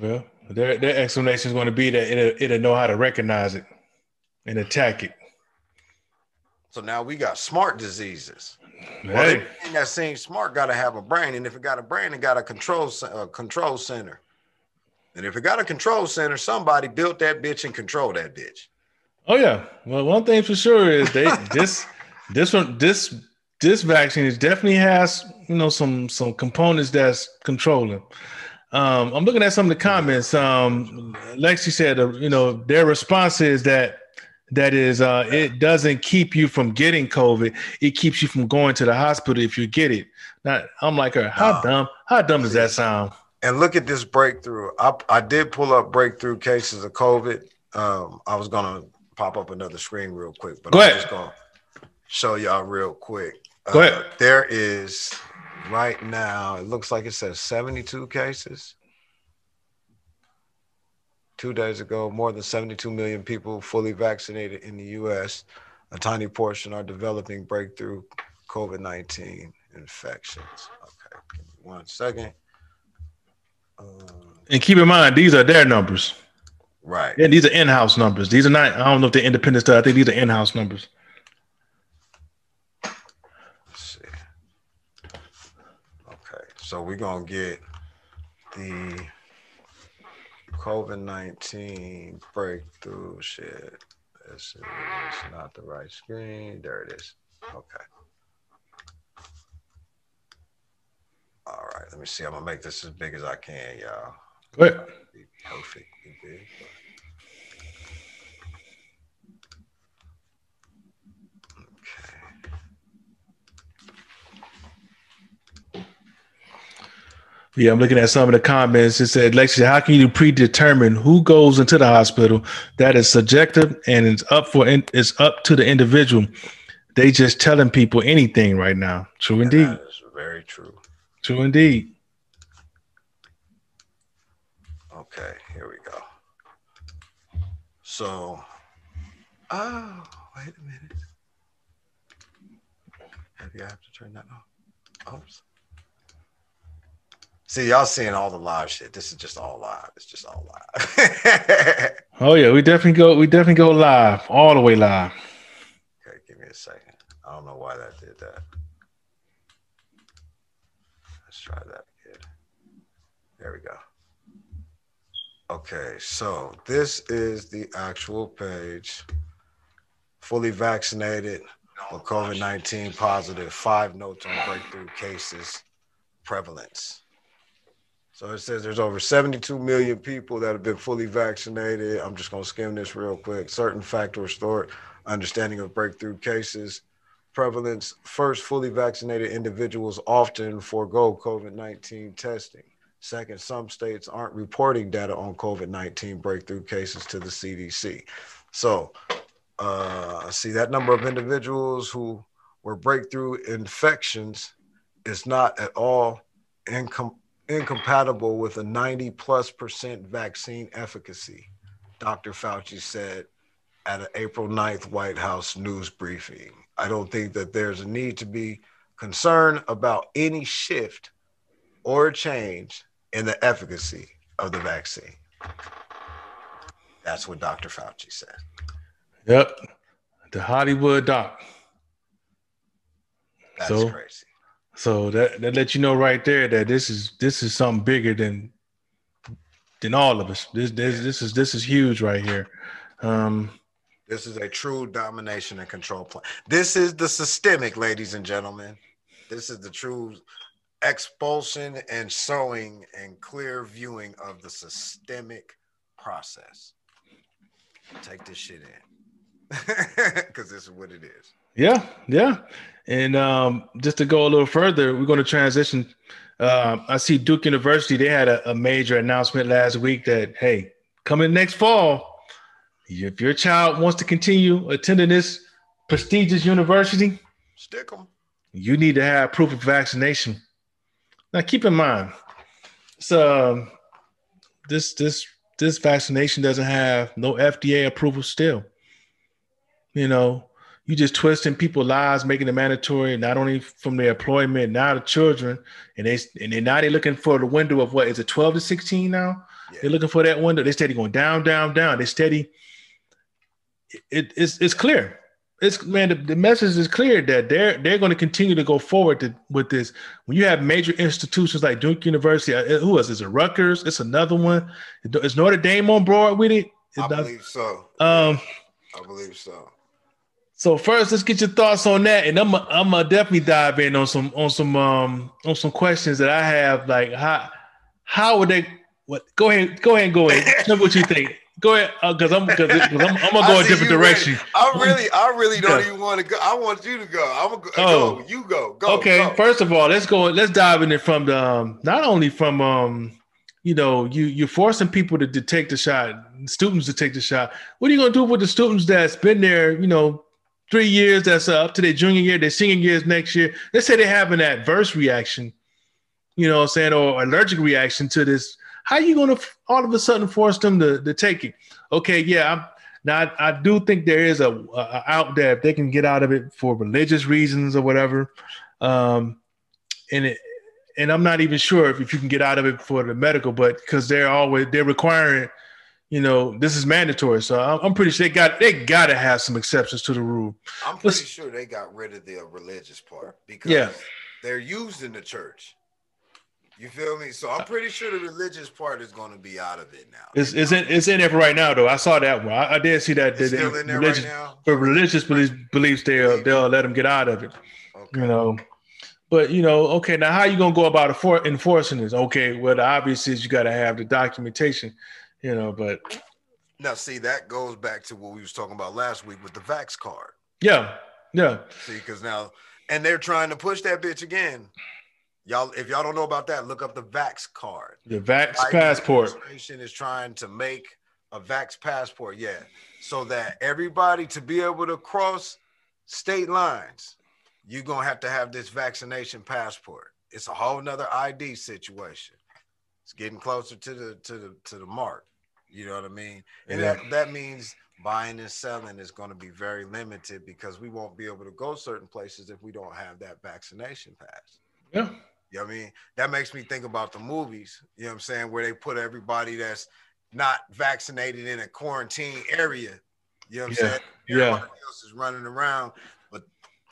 Well, their their explanation is going to be that it'll, it'll know how to recognize it and attack it. So now we got smart diseases. Well, that seems smart got to have a brain, and if it got a brain, it got a control control center. And if it got a control center, somebody built that bitch and controlled that bitch. Oh yeah. Well, one thing for sure is they this this one this this vaccine is definitely has you know some some components that's controlling. Um, I'm looking at some of the comments. Um, Lexi said, uh, you know, their response is that that is uh, it doesn't keep you from getting covid. It keeps you from going to the hospital if you get it. Now i'm like her how dumb how dumb does that sound? and look at this breakthrough. I, I did pull up breakthrough cases of covid. Um, i was gonna pop up another screen real quick but Go i'm ahead. just gonna show y'all real quick. Go uh, ahead. there is right now it looks like it says 72 cases two days ago, more than 72 million people fully vaccinated in the US. A tiny portion are developing breakthrough COVID 19 infections. Okay, one second. Um, and keep in mind, these are their numbers. Right. Yeah, these are in house numbers. These are not, I don't know if they're independent stuff. I think these are in house numbers. Let's see. Okay, so we're going to get the COVID 19 breakthrough shit. This is not the right screen. There it is. Okay. All right, let me see. I'm gonna make this as big as I can, y'all. Go ahead. Be perfect. Yeah, I'm looking at some of the comments. It said, Lexi, how can you predetermine who goes into the hospital? That is subjective and it's up for it's up to the individual. They just telling people anything right now. True and indeed. Very true. True indeed. Okay, here we go. So, oh, wait a minute. Maybe I have to turn that off. Oops. See, y'all seeing all the live shit. This is just all live. It's just all live. oh yeah, we definitely go. We definitely go live, all the way live. Okay, give me a second. I don't know why that did that. Let's try that again. There we go. Okay, so this is the actual page. Fully vaccinated with COVID 19 positive, five notes on breakthrough cases prevalence. So it says there's over 72 million people that have been fully vaccinated. I'm just going to skim this real quick. Certain factor restored understanding of breakthrough cases. Prevalence first, fully vaccinated individuals often forego COVID 19 testing. Second, some states aren't reporting data on COVID 19 breakthrough cases to the CDC. So, uh, see that number of individuals who were breakthrough infections is not at all income incompatible with a 90 plus percent vaccine efficacy, Dr. Fauci said at an April 9th White House news briefing. I don't think that there's a need to be concerned about any shift or change in the efficacy of the vaccine. That's what Dr. Fauci said. Yep. The Hollywood doc. That's so, crazy. So that that lets you know right there that this is this is something bigger than than all of us. This this this is this is huge right here. Um, this is a true domination and control plan. This is the systemic, ladies and gentlemen. This is the true expulsion and sowing and clear viewing of the systemic process. Take this shit in. Because this is what it is. Yeah, yeah. And um, just to go a little further, we're going to transition. Uh, I see Duke University, they had a, a major announcement last week that, hey, coming next fall, if your child wants to continue attending this prestigious university, stick them. You need to have proof of vaccination. Now, keep in mind, so um, this this this vaccination doesn't have no FDA approval still. You know, you just twisting people's lives, making it mandatory, not only from their employment, now the children, and they and they now they're looking for the window of what is it, 12 to 16 now? Yeah. They're looking for that window. They're steady going down, down, down. They're steady. It, it's it's clear it's man, the, the, message is clear that they're they're going to continue to go forward to, with this. When you have major institutions like Duke University, uh, who else is it? Rutgers. It's another one. Is Notre Dame on board with it? I believe so. Um, I believe so. So first, let's get your thoughts on that, and I'm I'm gonna definitely dive in on some on some um on some questions that I have. Like how how would they? What? Go ahead, go ahead, go ahead. Tell me what you think. Go ahead, because uh, I'm because I'm, I'm, gonna go a different direction. I really, I really don't yeah. even want to go. I want you to go. I'm gonna go. Oh. go. You go. Go. Okay. Go. First of all, let's go. Let's dive in it from the um, not only from um, you know, you you're forcing people to, to take the shot, students to take the shot. What are you gonna do with the students that's been there? You know, three years. That's up to their junior year. Their senior years next year. Let's say they have an adverse reaction. You know, what I'm saying or allergic reaction to this how are you going to all of a sudden force them to, to take it? Okay, yeah, I'm, now I, I, do think there is a, a, out there if they can get out of it for religious reasons or whatever, um, and it and I'm not even sure if, if you can get out of it for the medical, but because they're always they're requiring, you know, this is mandatory. So I'm, pretty sure they got they got to have some exceptions to the rule. I'm pretty Let's, sure they got rid of the religious part because yeah. they're used in the church. You feel me? So I'm pretty sure the religious part is going to be out of it now. It's, it's in it's in there right now though. I saw that one. I, I did see that. It's still in there religious, right now. For religious beliefs, beliefs they'll they'll let them get out of it. Okay. You know, but you know, okay. Now, how you gonna go about enforcing this? Okay, well, the obvious is you got to have the documentation. You know, but now see that goes back to what we was talking about last week with the Vax card. Yeah, yeah. See, because now, and they're trying to push that bitch again. Y'all, if y'all don't know about that, look up the Vax card. The Vax Biden passport. Administration is trying to make a Vax passport, yeah, so that everybody to be able to cross state lines, you're gonna have to have this vaccination passport. It's a whole nother ID situation. It's getting closer to the to the to the mark. You know what I mean? And yeah. that, that means buying and selling is going to be very limited because we won't be able to go certain places if we don't have that vaccination pass. Yeah. You know what I mean? That makes me think about the movies, you know what I'm saying, where they put everybody that's not vaccinated in a quarantine area. You know what I'm yeah. saying? Everybody yeah. else is running around,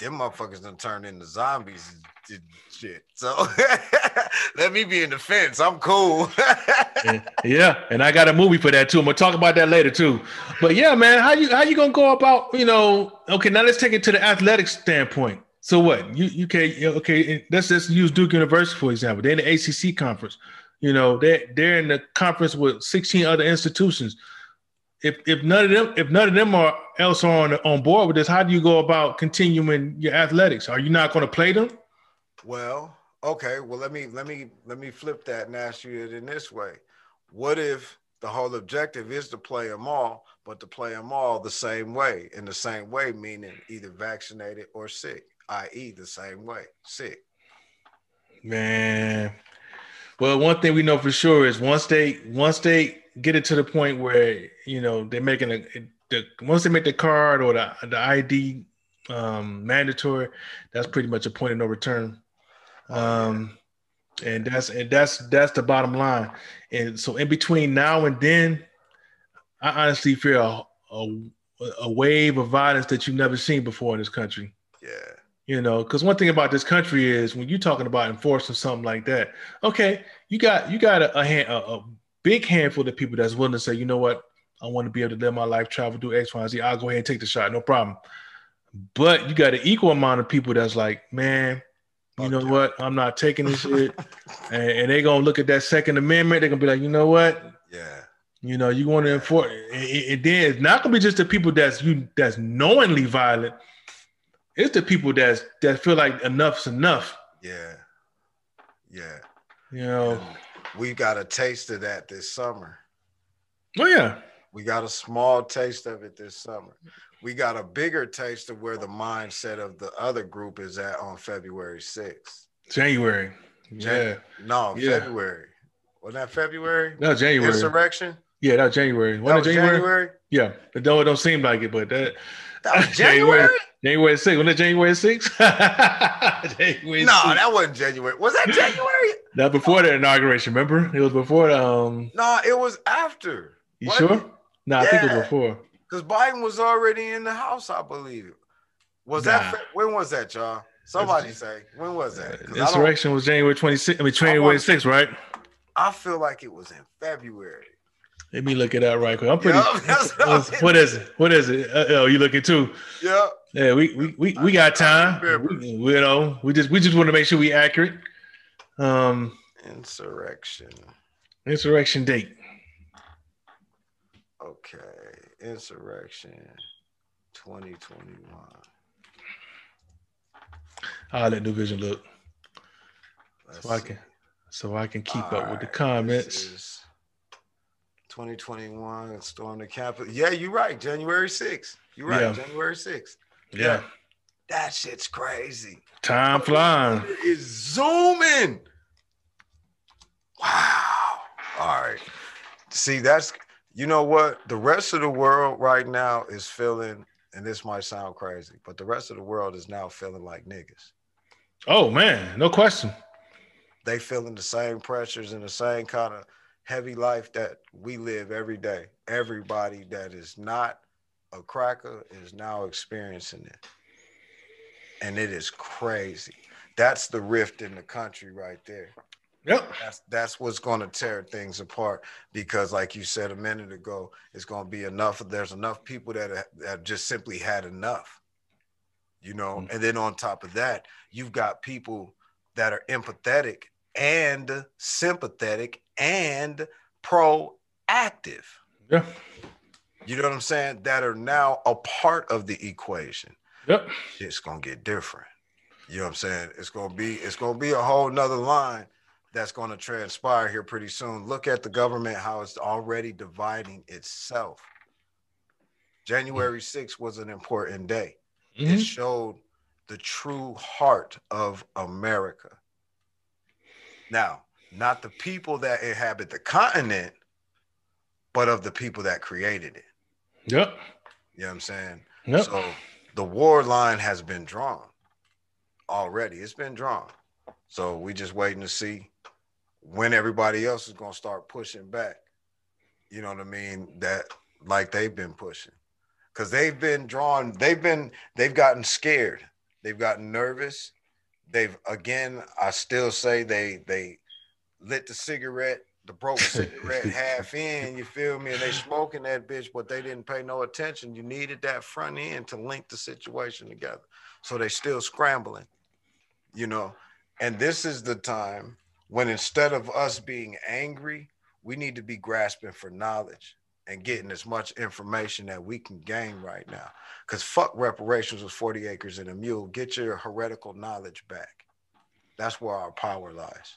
them motherfuckers done turned into zombies shit. So let me be in defense. I'm cool. yeah, and I got a movie for that too. I'm gonna talk about that later too. But yeah, man, how you how you gonna go about, you know, okay, now let's take it to the athletic standpoint. So what? You you can okay? Let's just use Duke University for example. They're in the ACC conference. You know, they they're in the conference with 16 other institutions. If if none of them if none of them are else on on board with this, how do you go about continuing your athletics? Are you not going to play them? Well, okay. Well, let me let me let me flip that and ask you it in this way. What if the whole objective is to play them all, but to play them all the same way, in the same way, meaning either vaccinated or sick? i.e., the same way, sick. Man, well, one thing we know for sure is once they once they get it to the point where you know they're making a the, once they make the card or the the ID um, mandatory, that's pretty much a point of no return. Um, and that's and that's that's the bottom line. And so in between now and then, I honestly feel a, a, a wave of violence that you've never seen before in this country. Yeah. You know, because one thing about this country is when you're talking about enforcing something like that, okay, you got you got a, a, hand, a, a big handful of people that's willing to say, you know what, I want to be able to live my life, travel, do X, Y, and Z. I'll go ahead and take the shot, no problem. But you got an equal amount of people that's like, man, you know what? I'm not taking this shit. and, and they're gonna look at that Second Amendment. They're gonna be like, you know what? Yeah. You know, you want to enforce, and then it's not gonna be just the people that's you that's knowingly violent. It's the people that's that feel like enough's enough. Yeah, yeah. You know, and we got a taste of that this summer. Oh yeah, we got a small taste of it this summer. We got a bigger taste of where the mindset of the other group is at on February 6th. January. Yeah. no, yeah. February. Wasn't that February? No, January. Insurrection? Yeah, that was January. That was January? January? Yeah. It don't, it don't seem like it, but that that was January. January 6th. Wasn't it January 6th? January no, 6th. that wasn't January. Was that January? that before the inauguration, remember? It was before the um No, it was after. You what? sure? No, yeah. I think it was before. Because Biden was already in the house, I believe. Was nah. that when was that, y'all? Somebody say when was that? Insurrection was January 26th. I mean January 6th, right? I feel like it was in February. Let me look it up right quick. I'm pretty. Yep, what is it? What is it? Uh, oh, you looking too? Yeah. Yeah, we we we, we got time. We, we, you know, we just we just want to make sure we accurate. Um, insurrection. Insurrection date. Okay, insurrection, 2021. I'll let New Vision look. Let's so I can so I can keep All up right. with the comments. 2021 storm the Capitol. Yeah, you're right. January 6th. You're right. Yeah. January 6th. Yeah. yeah. That shit's crazy. Time flying. Is zooming. Wow. All right. See, that's you know what? The rest of the world right now is feeling, and this might sound crazy, but the rest of the world is now feeling like niggas. Oh man, no question. They feeling the same pressures and the same kind of heavy life that we live every day. Everybody that is not a cracker is now experiencing it. And it is crazy. That's the rift in the country right there. Yep. That's that's what's going to tear things apart because, like you said a minute ago, it's going to be enough. There's enough people that have, just simply had enough, you know. Mm-hmm. And then on top of that, you've got people that are empathetic and sympathetic and proactive. Yeah. You know what I'm saying? That are now a part of the equation. Yep. It's gonna get different. You know what I'm saying? It's gonna be it's gonna be a whole nother line that's gonna transpire here pretty soon. Look at the government, how it's already dividing itself. January 6th was an important day. Mm-hmm. It showed the true heart of America. Now, not the people that inhabit the continent, but of the people that created it. Yep. You know what I'm saying? Yep. So the war line has been drawn already. It's been drawn. So we just waiting to see when everybody else is gonna start pushing back. You know what I mean? That like they've been pushing. Cause they've been drawn, they've been, they've gotten scared, they've gotten nervous, they've again, I still say they they lit the cigarette, the broke cigarette half in, you feel me? And they smoking that bitch, but they didn't pay no attention. You needed that front end to link the situation together. So they still scrambling, you know. And this is the time when instead of us being angry, we need to be grasping for knowledge and getting as much information that we can gain right now. Because fuck reparations with 40 acres and a mule. Get your heretical knowledge back. That's where our power lies.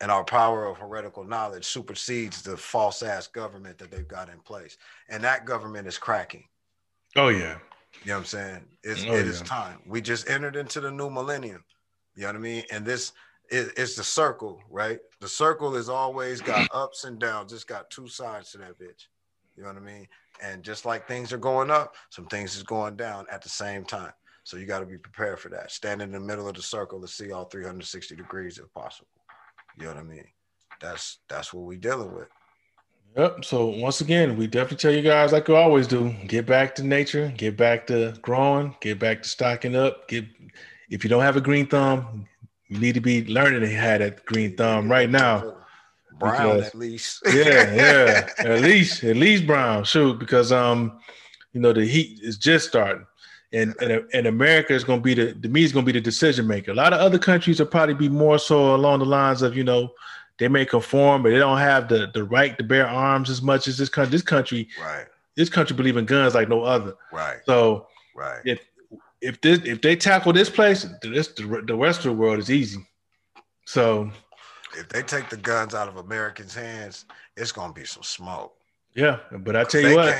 And our power of heretical knowledge supersedes the false ass government that they've got in place. And that government is cracking. Oh, yeah. You know what I'm saying? It's, oh, it yeah. is time. We just entered into the new millennium. You know what I mean? And this it, it's the circle, right? The circle has always got ups and downs. It's got two sides to that bitch. You know what I mean? And just like things are going up, some things is going down at the same time. So you got to be prepared for that. Stand in the middle of the circle to see all 360 degrees if possible. You know what I mean? That's that's what we dealing with. Yep. So once again, we definitely tell you guys like we always do: get back to nature, get back to growing, get back to stocking up. Get if you don't have a green thumb, you need to be learning to have that green thumb right now brown because, at least. yeah, yeah, at least at least brown. Shoot, because um, you know the heat is just starting, and and, and America is going to be the the me is going to be the decision maker. A lot of other countries will probably be more so along the lines of you know they may conform, but they don't have the the right to bear arms as much as this country. This country, right? This country believe in guns like no other, right? So, right. If if this if they tackle this place, this the, rest of the world is easy. So, if they take the guns out of Americans' hands, it's gonna be some smoke. Yeah, but I tell you what,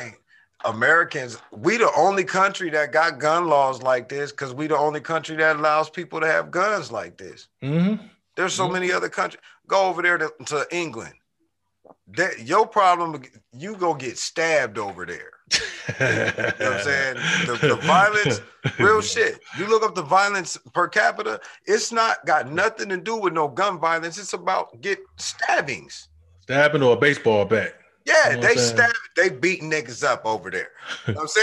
Americans, we the only country that got gun laws like this because we the only country that allows people to have guns like this. Mm-hmm. There's so mm-hmm. many other countries. Go over there to, to England. That your problem, you go get stabbed over there. You know what I'm saying? The, the, violence, real shit. You look up the violence per capita, it's not got nothing to do with no gun violence. It's about get stabbings. Stabbing or a baseball bat. Yeah, you know they stab, they beat niggas up over there. You know what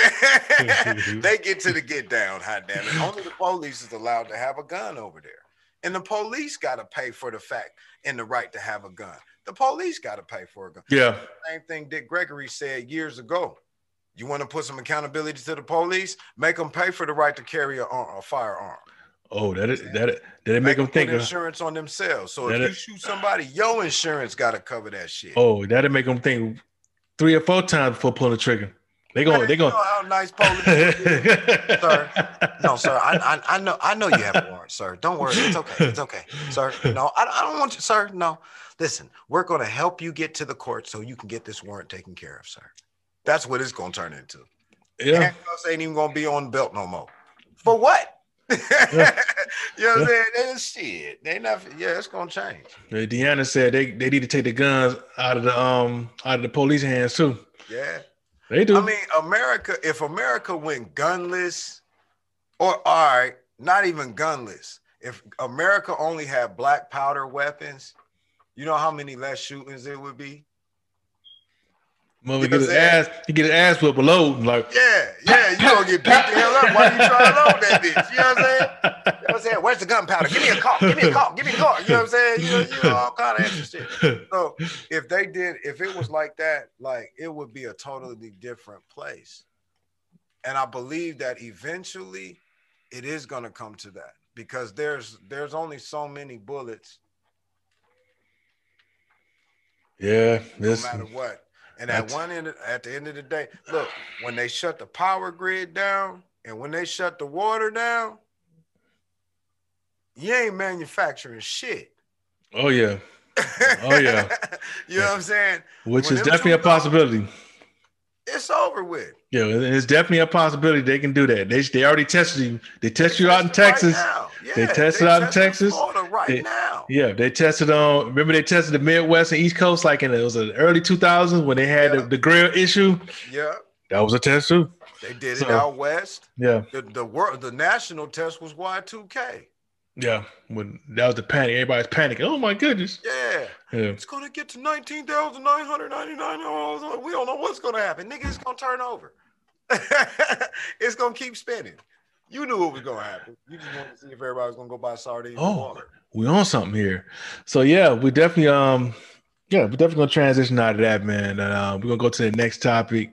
I'm saying? they get to the get down, hot damn it. Only the police is allowed to have a gun over there. And the police got to pay for the fact and the right to have a gun. The police got to pay for a gun. Yeah. Same thing Dick Gregory said years ago. You want to put some accountability to the police? Make them pay for the right to carry a, a firearm. Oh, that is, that it, that it make, make them think insurance on themselves. So if you shoot somebody, your insurance got to cover that shit. Oh, that'll make them think three or four times before pulling the trigger. They going. They going. how nice police, sir. No, sir. I, I, I know. I know you have a warrant, sir. Don't worry. It's okay. It's okay, sir. No, I, I don't want you, sir. No, listen. We're going to help you get to the court so you can get this warrant taken care of, sir. That's what it's going to turn into. Yeah. Handcuffs ain't even going to be on the belt no more. For what? Yeah. you know what I'm saying? Is shit. They not. Yeah, it's gonna change. Deanna said they, they need to take the guns out of the um out of the police hands too. Yeah. They do. I mean, America, if America went gunless, or all right, not even gunless, if America only had black powder weapons, you know how many less shootings it would be? Mother get his ass, he get his ass whipped below, like yeah, yeah, you gonna get beat the hell up while you try to load that bitch. You know what I'm saying? You know what I'm saying? Where's the gunpowder? Give me a call. Give me a call. Give me a call. You know what I'm saying? You know, you know all kind of extra shit. So if they did, if it was like that, like it would be a totally different place. And I believe that eventually it is gonna come to that because there's there's only so many bullets. Yeah, this no matter what. And at one end, at the end of the day, look, when they shut the power grid down and when they shut the water down, you ain't manufacturing shit. Oh yeah. Oh yeah. you know what I'm saying? Which when is definitely a possibility. It's over with. Yeah, it's definitely a possibility they can do that. They they already tested you. They tested you out in Texas. Right yeah, they tested they out in Texas. right they, now. Yeah, they tested on. Remember they tested the Midwest and East Coast like in it was the early 2000s when they had yeah. the, the grill issue. Yeah, that was a test too. They did so, it out west. Yeah, the the world the national test was Y2K. Yeah, when that was the panic, everybody's panicking. Oh my goodness. Yeah. yeah. It's gonna get to nineteen thousand nine hundred ninety nine. We don't know what's gonna happen. Nigga, it's gonna turn over. it's gonna keep spinning. You knew what was gonna happen. You just wanted to see if everybody was gonna go buy sardines. Oh, we on something here. So yeah, we definitely um yeah, we're definitely gonna transition out of that, man. And uh, we're gonna go to the next topic.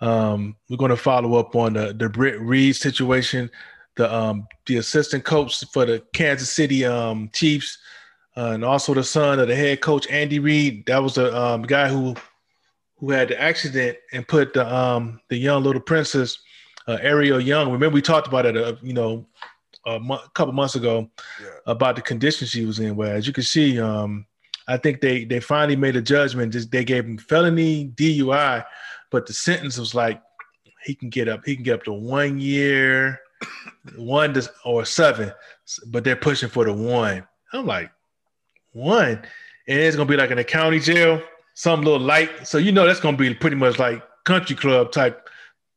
Um, we're gonna follow up on the the Britt Reid situation the um the assistant coach for the Kansas City um Chiefs, uh, and also the son of the head coach Andy Reid. That was the um, guy who who had the accident and put the um the young little princess uh, Ariel Young. Remember we talked about it, uh, you know, a mo- couple months ago yeah. about the condition she was in. Where as you can see, um, I think they they finally made a judgment. Just they gave him felony DUI, but the sentence was like he can get up. He can get up to one year one to, or seven, but they're pushing for the one. I'm like, one, and it's gonna be like in a county jail, some little light. So you know that's gonna be pretty much like country club type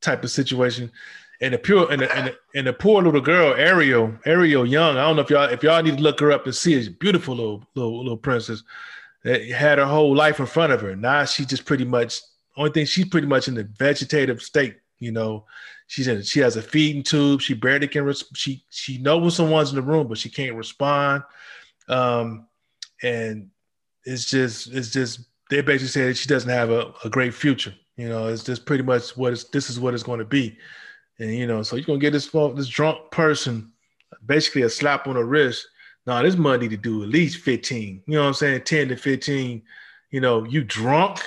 type of situation. And the pure and the, and the, and poor little girl Ariel Ariel Young. I don't know if y'all if y'all need to look her up and see a beautiful little little little princess that had her whole life in front of her. Now she just pretty much only thing she's pretty much in the vegetative state. You know, She's in. She has a feeding tube. She barely can. Res- she she knows when someone's in the room, but she can't respond. Um, and it's just it's just they basically that she doesn't have a, a great future. You know, it's just pretty much what it's this is what it's going to be. And you know, so you're gonna get this this drunk person basically a slap on the wrist. nah, this money to do at least 15. You know what I'm saying? 10 to 15. You know, you drunk,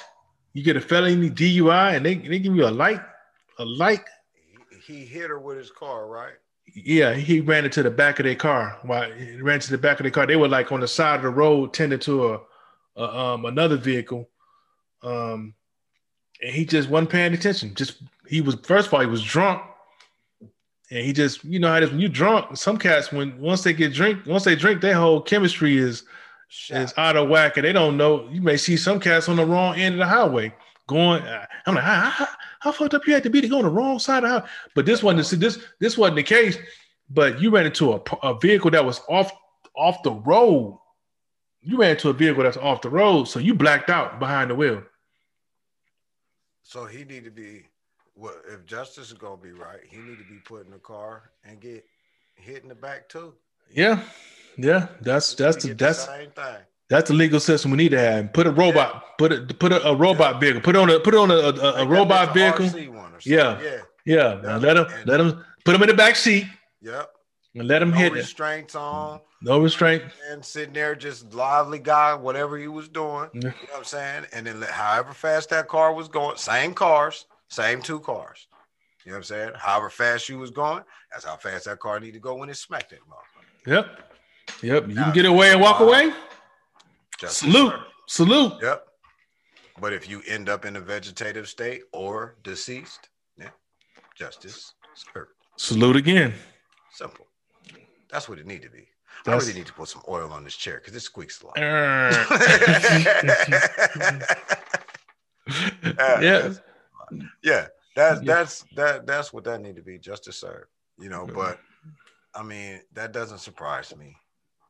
you get a felony DUI, and they, they give you a light, a light. He, hit her with his car, right? Yeah, he ran into the back of their car. Why he ran to the back of their car? They were like on the side of the road, tending to a, a um another vehicle. Um, and he just wasn't paying attention. Just he was first of all he was drunk, and he just you know how it is when you're drunk. Some cats when once they get drink once they drink, their whole chemistry is Shot. is out of whack, and they don't know. You may see some cats on the wrong end of the highway going. I'm like, how, how, how fucked up you had to be to go on the wrong side of the house? But this wasn't this this wasn't the case. But you ran into a, a vehicle that was off off the road. You ran into a vehicle that's off the road, so you blacked out behind the wheel. So he need to be well, if justice is gonna be right, he need to be put in the car and get hit in the back too. Yeah, yeah, that's that's the, that's the same thing. That's the legal system we need to have. Put a robot, yeah. put a put a, a robot yeah. vehicle, put on a put on a, a, a robot vehicle. Yeah. yeah, yeah. Now let him let him put him in the back seat. Yep. And let him no hit restraints on. No restraint. And sitting there just lively guy, whatever he was doing. You know what I'm saying? And then however fast that car was going, same cars, same two cars. You know what I'm saying? However fast you was going, that's how fast that car need to go when it smacked that motherfucker. Yep. Yep. You now, can get away and walk uh, away. Salute. Salute. Yep. But if you end up in a vegetative state or deceased, yeah, justice served. Salute again. Simple. That's what it need to be. That's... I really need to put some oil on this chair because it squeaks a lot. Uh... yeah. Yeah. That's that's that that's what that need to be, justice served. You know, but I mean, that doesn't surprise me.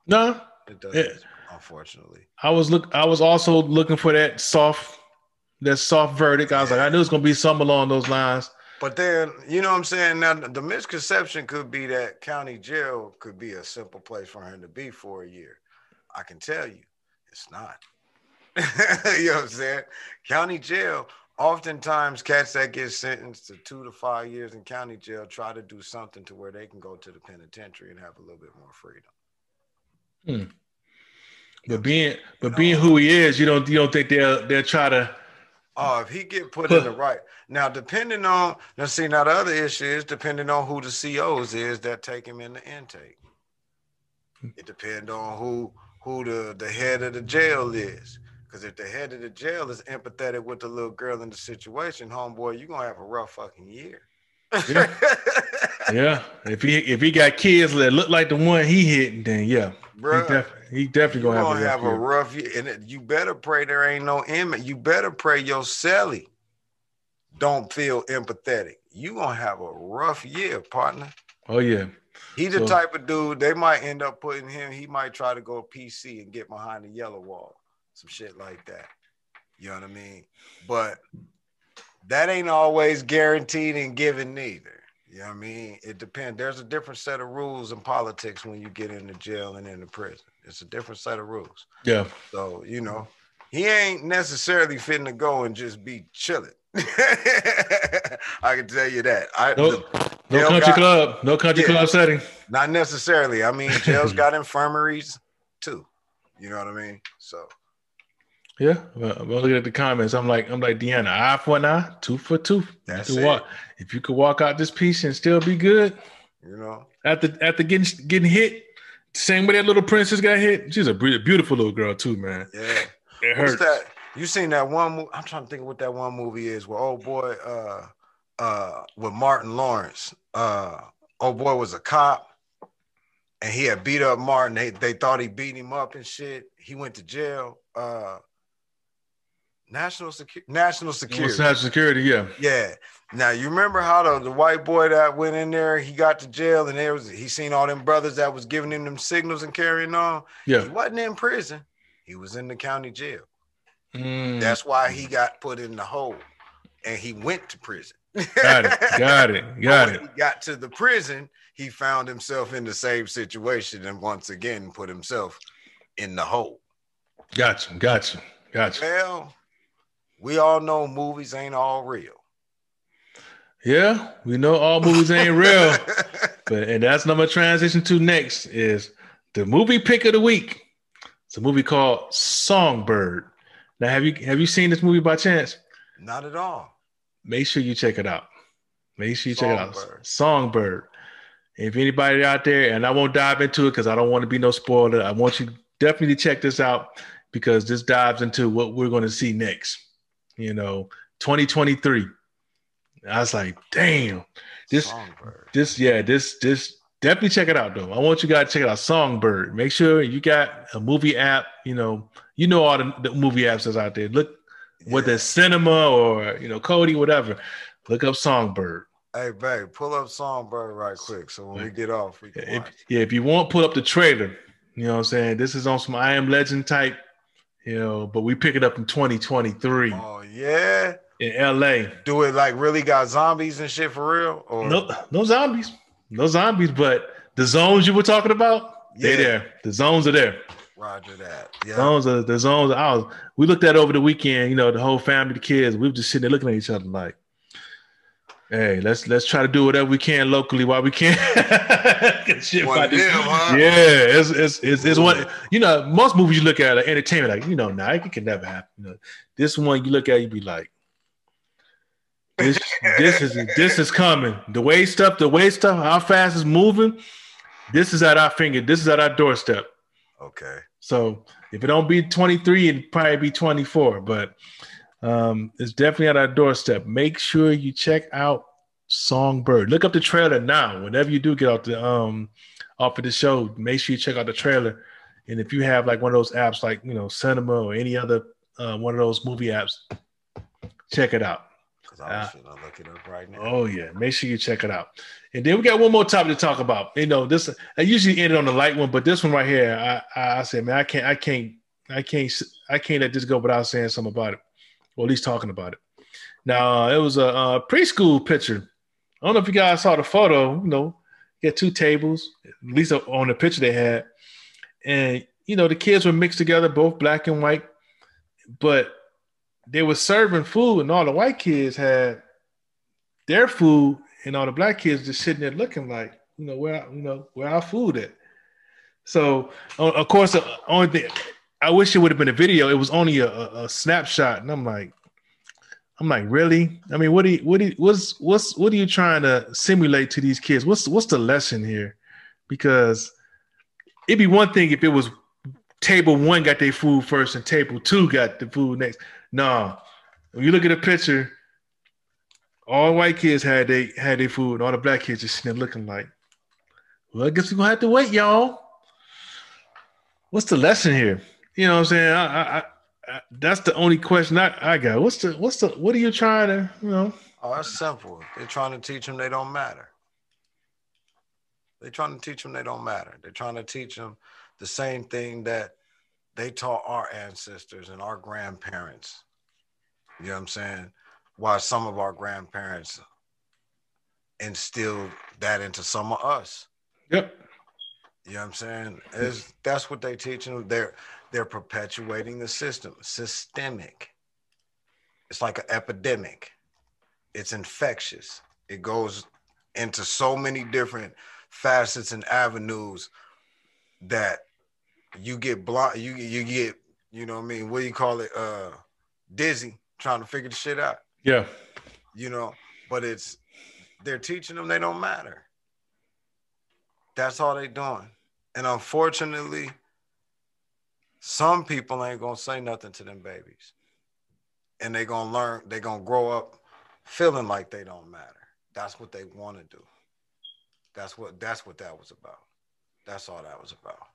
No. It doesn't, yeah. unfortunately. I was look I was also looking for that soft that soft verdict. I was yeah. like, I knew it's gonna be something along those lines. But then, you know what I'm saying? Now, the misconception could be that county jail could be a simple place for him to be for a year. I can tell you, it's not. you know what I'm saying? County jail, oftentimes cats that get sentenced to two to five years in county jail try to do something to where they can go to the penitentiary and have a little bit more freedom. Hmm. But being but being who he is, you don't you don't think they'll they'll try to Oh, if he get put in the right now, depending on now, see now the other issue is depending on who the COs is that take him in the intake. It depends on who who the the head of the jail is. Because if the head of the jail is empathetic with the little girl in the situation, homeboy, you're gonna have a rough fucking year. yeah. yeah. If he if he got kids that look like the one he hit, then yeah. Bro, he, def- he definitely gonna, gonna have, a, have a rough year. And it, you better pray there ain't no image. You better pray your celly don't feel empathetic. You gonna have a rough year, partner. Oh yeah. He's the so, type of dude they might end up putting him. He might try to go PC and get behind the yellow wall, some shit like that. You know what I mean? But that ain't always guaranteed and given neither. You know what I mean? It depends. There's a different set of rules in politics when you get into jail and into prison. It's a different set of rules. Yeah. So, you know, he ain't necessarily fitting to go and just be chilling. I can tell you that. I no, no country got, club, no country yeah, club setting. Not necessarily. I mean, jails got infirmaries too. You know what I mean? So yeah, well, I'm looking at the comments. I'm like, I'm like Deanna, eye for an eye, two for two. That's you it. Walk, if you could walk out this piece and still be good, you know, after after getting getting hit, same way that little princess got hit. She's a beautiful little girl too, man. Yeah, it hurts. That? You seen that one movie? I'm trying to think what that one movie is. Where old boy, uh, uh, with Martin Lawrence, uh, old boy was a cop, and he had beat up Martin. They they thought he beat him up and shit. He went to jail. Uh, National security. National security. National security. Yeah. Yeah. Now you remember how the, the white boy that went in there, he got to jail, and there was he seen all them brothers that was giving him them signals and carrying on. Yeah. He wasn't in prison. He was in the county jail. Mm. That's why he got put in the hole, and he went to prison. got it. Got it. Got it. he got to the prison, he found himself in the same situation, and once again put himself in the hole. Gotcha. Gotcha. Gotcha. Well we all know movies ain't all real. Yeah, we know all movies ain't real. but and that's number transition to next is the movie pick of the week. It's a movie called Songbird. Now, have you have you seen this movie by chance? Not at all. Make sure you check it out. Make sure you check it out. Songbird. If anybody out there, and I won't dive into it because I don't want to be no spoiler. I want you definitely to check this out because this dives into what we're going to see next. You know, 2023. I was like, damn, this, Songbird. this, yeah, this, this, definitely check it out though. I want you guys to check it out. Songbird. Make sure you got a movie app. You know, you know all the, the movie apps that's out there. Look, yeah. whether it's cinema or you know Kodi, whatever. Look up Songbird. Hey, babe, pull up Songbird right quick. So when we get off, we can if, Yeah, if you want, pull up the trailer. You know what I'm saying? This is on some I Am Legend type, you know, but we pick it up in 2023. Oh, yeah. In LA. Do it like really got zombies and shit for real? Or no, no zombies. No zombies, but the zones you were talking about, yeah. they there. The zones are there. Roger that. Yeah. Zones are the zones. I was we looked at over the weekend, you know, the whole family, the kids, we were just sitting there looking at each other like, Hey, let's let's try to do whatever we can locally while we can. Shit one them, huh? Yeah, it's it's it's, it's one. You know, most movies you look at are entertainment, like you know, nah, it can never happen. You know, this one you look at, you be like, this this is this is coming. The way stuff, the way stuff, how fast it's moving. This is at our finger. This is at our doorstep. Okay. So if it don't be 23, it'd probably be 24. But um, it's definitely at our doorstep. Make sure you check out Songbird. Look up the trailer now. Whenever you do get off the um off of the show, make sure you check out the trailer. And if you have like one of those apps, like you know, Cinema or any other uh, one of those movie apps, check it out. Because I was uh, look it up right now. Oh yeah, make sure you check it out. And then we got one more topic to talk about. You know, this I usually end it on the light one, but this one right here, I I, I said, man, I can't, I can't, I can't, I can't let this go without saying something about it or at least talking about it. Now it was a, a, preschool picture. I don't know if you guys saw the photo. You know, you two tables, at least on the picture they had, and you know the kids were mixed together, both black and white, but they were serving food, and all the white kids had their food, and all the black kids just sitting there looking like, you know, where you know where our food at. So of course, the only thing I wish it would have been a video. It was only a, a, a, snapshot, and I'm like, I'm like, really? I mean, what do you, what do you, what's what's what are you trying to simulate to these kids? What's what's the lesson here? Because it'd be one thing if it was table one got their food first and table two got the food next. No, when you look at a picture, all white kids had they had their food, and all the black kids just sitting there looking like, well, I guess we're gonna have to wait, y'all. What's the lesson here? You know what I'm saying? I, I, I, that's the only question I, I got. What's the what's the what are you trying to you know? Oh, that's simple. They're trying to teach them they don't matter. They're trying to teach them they don't matter. They're trying to teach them the same thing that they taught our ancestors and our grandparents. You know what I'm saying? Why some of our grandparents instilled that into some of us. Yep. You know what I'm saying? Is that's what they teach them. They're they're perpetuating the system, systemic. It's like an epidemic. It's infectious. It goes into so many different facets and avenues that you get blind, you you get, you know what I mean, what do you call it? Uh dizzy trying to figure the shit out. Yeah. You know, but it's they're teaching them they don't matter. That's all they're doing. And unfortunately, some people ain't gonna say nothing to them babies. And they gonna learn, they gonna grow up feeling like they don't matter. That's what they want to do. That's what that's what that was about. That's all that was about.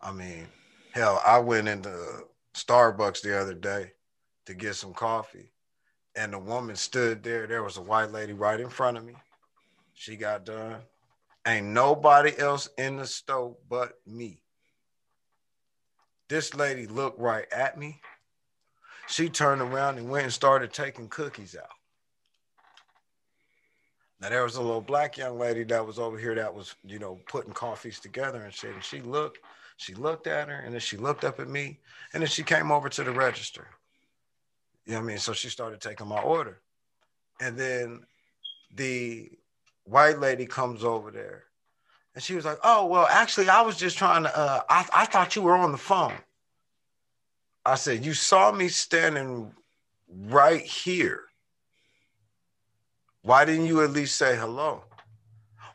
I mean, hell, I went into Starbucks the other day to get some coffee, and the woman stood there. There was a white lady right in front of me. She got done. Ain't nobody else in the store but me. This lady looked right at me. She turned around and went and started taking cookies out. Now there was a little black young lady that was over here that was, you know, putting coffees together and shit. And she looked, she looked at her, and then she looked up at me, and then she came over to the register. You know what I mean? So she started taking my order. And then the white lady comes over there And she was like, "Oh well, actually, I was just trying to. Uh, I I thought you were on the phone." I said, "You saw me standing right here. Why didn't you at least say hello?"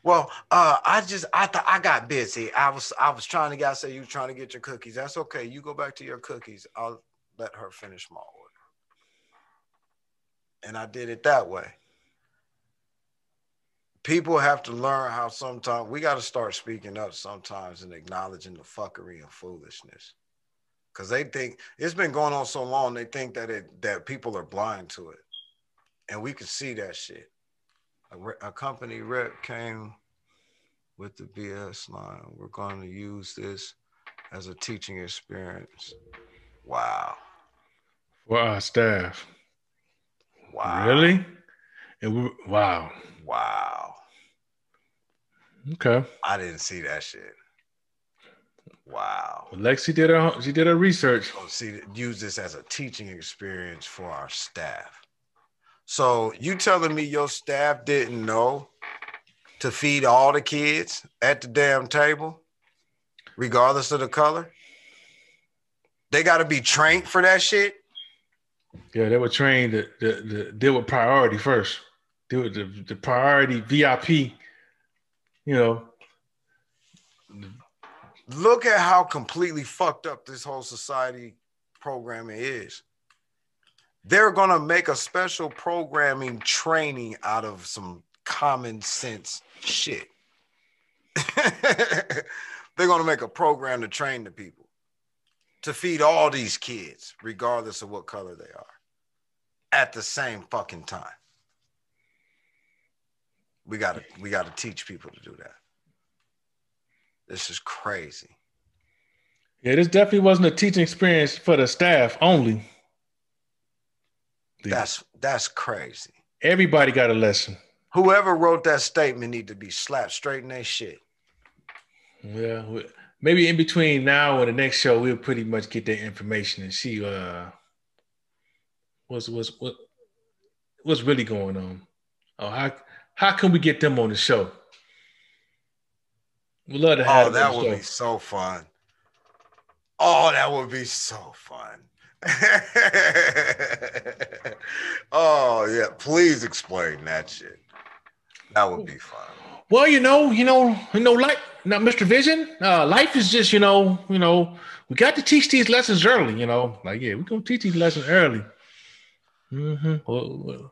Well, uh, I just I thought I got busy. I was I was trying to get. I said you were trying to get your cookies. That's okay. You go back to your cookies. I'll let her finish my order. And I did it that way. People have to learn how sometimes we got to start speaking up sometimes and acknowledging the fuckery and foolishness. Cause they think it's been going on so long, they think that it that people are blind to it. And we can see that shit a, a company rep came with the BS line. We're going to use this as a teaching experience. Wow. For our staff. Wow. Really? And we, wow. Wow. Okay. I didn't see that shit. Wow. Well, Lexi did her she did her research. Oh, see, use this as a teaching experience for our staff. So you telling me your staff didn't know to feed all the kids at the damn table, regardless of the color? They got to be trained for that shit. Yeah, they were trained to, to, to deal with priority first. Deal with the, the priority VIP. You know. Look at how completely fucked up this whole society programming is they're to make a special programming training out of some common sense shit. they're to make a program to train the people to feed all these kids, regardless of what color they are, at the same fucking time. We got to we got to teach people to do that. This is crazy. Yeah, this definitely wasn't a teaching experience for the staff only. That's that's crazy. Everybody got a lesson. Whoever wrote that statement need to be slapped straight in their shit. Yeah, maybe in between now and the next show, we'll pretty much get that information and see uh what's what's what what's really going on. Oh, how how can we get them on the show? We'd love to have. Oh, that would show. be so fun. Oh, that would be so fun. oh yeah, please explain that shit. That would be fun. Well, you know, you know, you know, like now, Mr. Vision, uh, life is just, you know, you know, we got to teach these lessons early, you know. Like, yeah, we're gonna teach these lessons early. Mm-hmm. Well,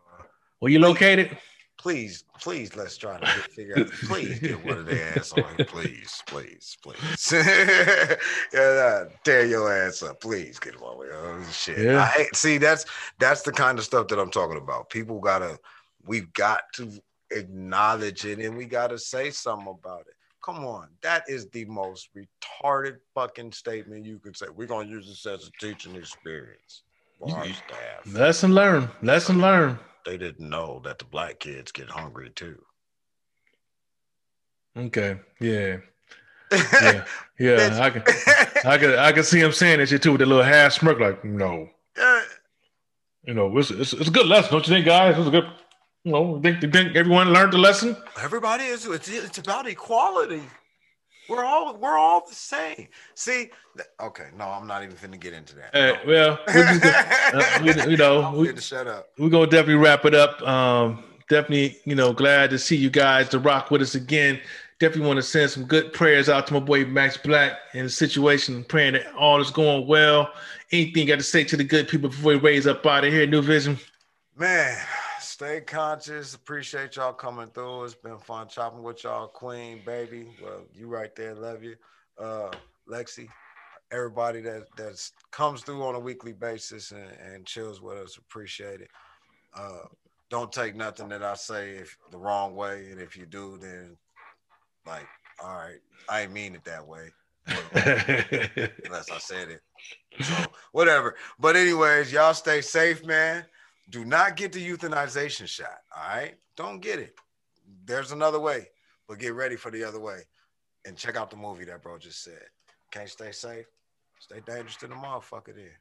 where you located? Please, please, let's try to get, figure out. Please get one of their ass on here. Please, please, please. yeah, tear your ass up. Please get one. Oh, shit. Yeah. I, see, that's that's the kind of stuff that I'm talking about. People gotta, we've got to acknowledge it, and we gotta say something about it. Come on, that is the most retarded fucking statement you could say. We're gonna use this as a teaching experience for our staff. Lesson learned. Lesson learned they didn't know that the black kids get hungry too. Okay. Yeah. yeah. Yeah. I can I can I can see him saying that shit too with a little half smirk, like, no. Uh, you know, it's, it's, it's a good lesson, don't you think, guys? It's a good you know, think, think everyone learned the lesson? Everybody is it's, it's about equality. We're all we're all the same. See, th- okay, no, I'm not even finna get into that. Hey, well, uh, we, you know, we, to shut up. We're gonna definitely wrap it up. Um, definitely, you know, glad to see you guys to rock with us again. Definitely want to send some good prayers out to my boy Max Black in the situation, praying that all is going well. Anything got to say to the good people before we raise up out of here, New Vision? Man, stay conscious. Appreciate y'all coming through. It's been fun chopping with y'all, Queen, baby. Well, you right there, love you. Uh, Lexi, everybody that that comes through on a weekly basis and, and chills with us, appreciate it. Uh, don't take nothing that I say if the wrong way, and if you do, then like, all right, I ain't mean it that way. unless I said it. So whatever. But anyways, y'all stay safe, man. Do not get the euthanization shot. All right. Don't get it. There's another way, but get ready for the other way. And check out the movie that bro just said. Can't stay safe. Stay dangerous to the motherfucker there.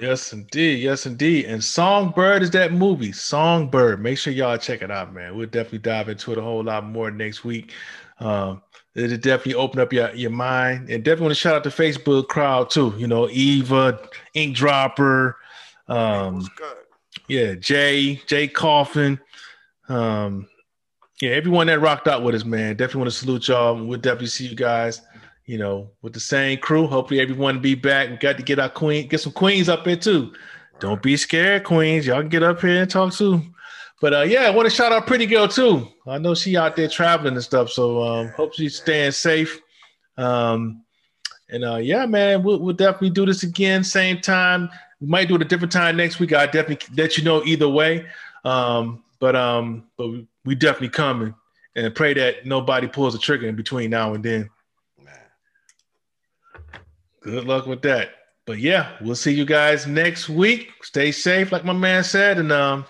Yes, indeed. Yes, indeed. And Songbird is that movie. Songbird. Make sure y'all check it out, man. We'll definitely dive into it a whole lot more next week. Um, it definitely open up your, your mind and definitely want to shout out the Facebook crowd too. You know, Eva, Ink Dropper, um, yeah, Jay, Jay Coffin, um, yeah, everyone that rocked out with us, man. Definitely want to salute y'all. We'll definitely see you guys, you know, with the same crew. Hopefully everyone be back. We got to get our queen, get some queens up here too. Don't be scared, queens. Y'all can get up here and talk too. But uh, yeah, I want to shout out Pretty Girl too. I know she out there traveling and stuff, so um, hope she's staying safe. Um, and uh, yeah, man, we'll, we'll, definitely do this again, same time. We might do it a different time next week. I definitely let you know either way. Um, but um, but we, we definitely coming and pray that nobody pulls a trigger in between now and then. Man. Good luck with that. But yeah, we'll see you guys next week. Stay safe, like my man said, and um,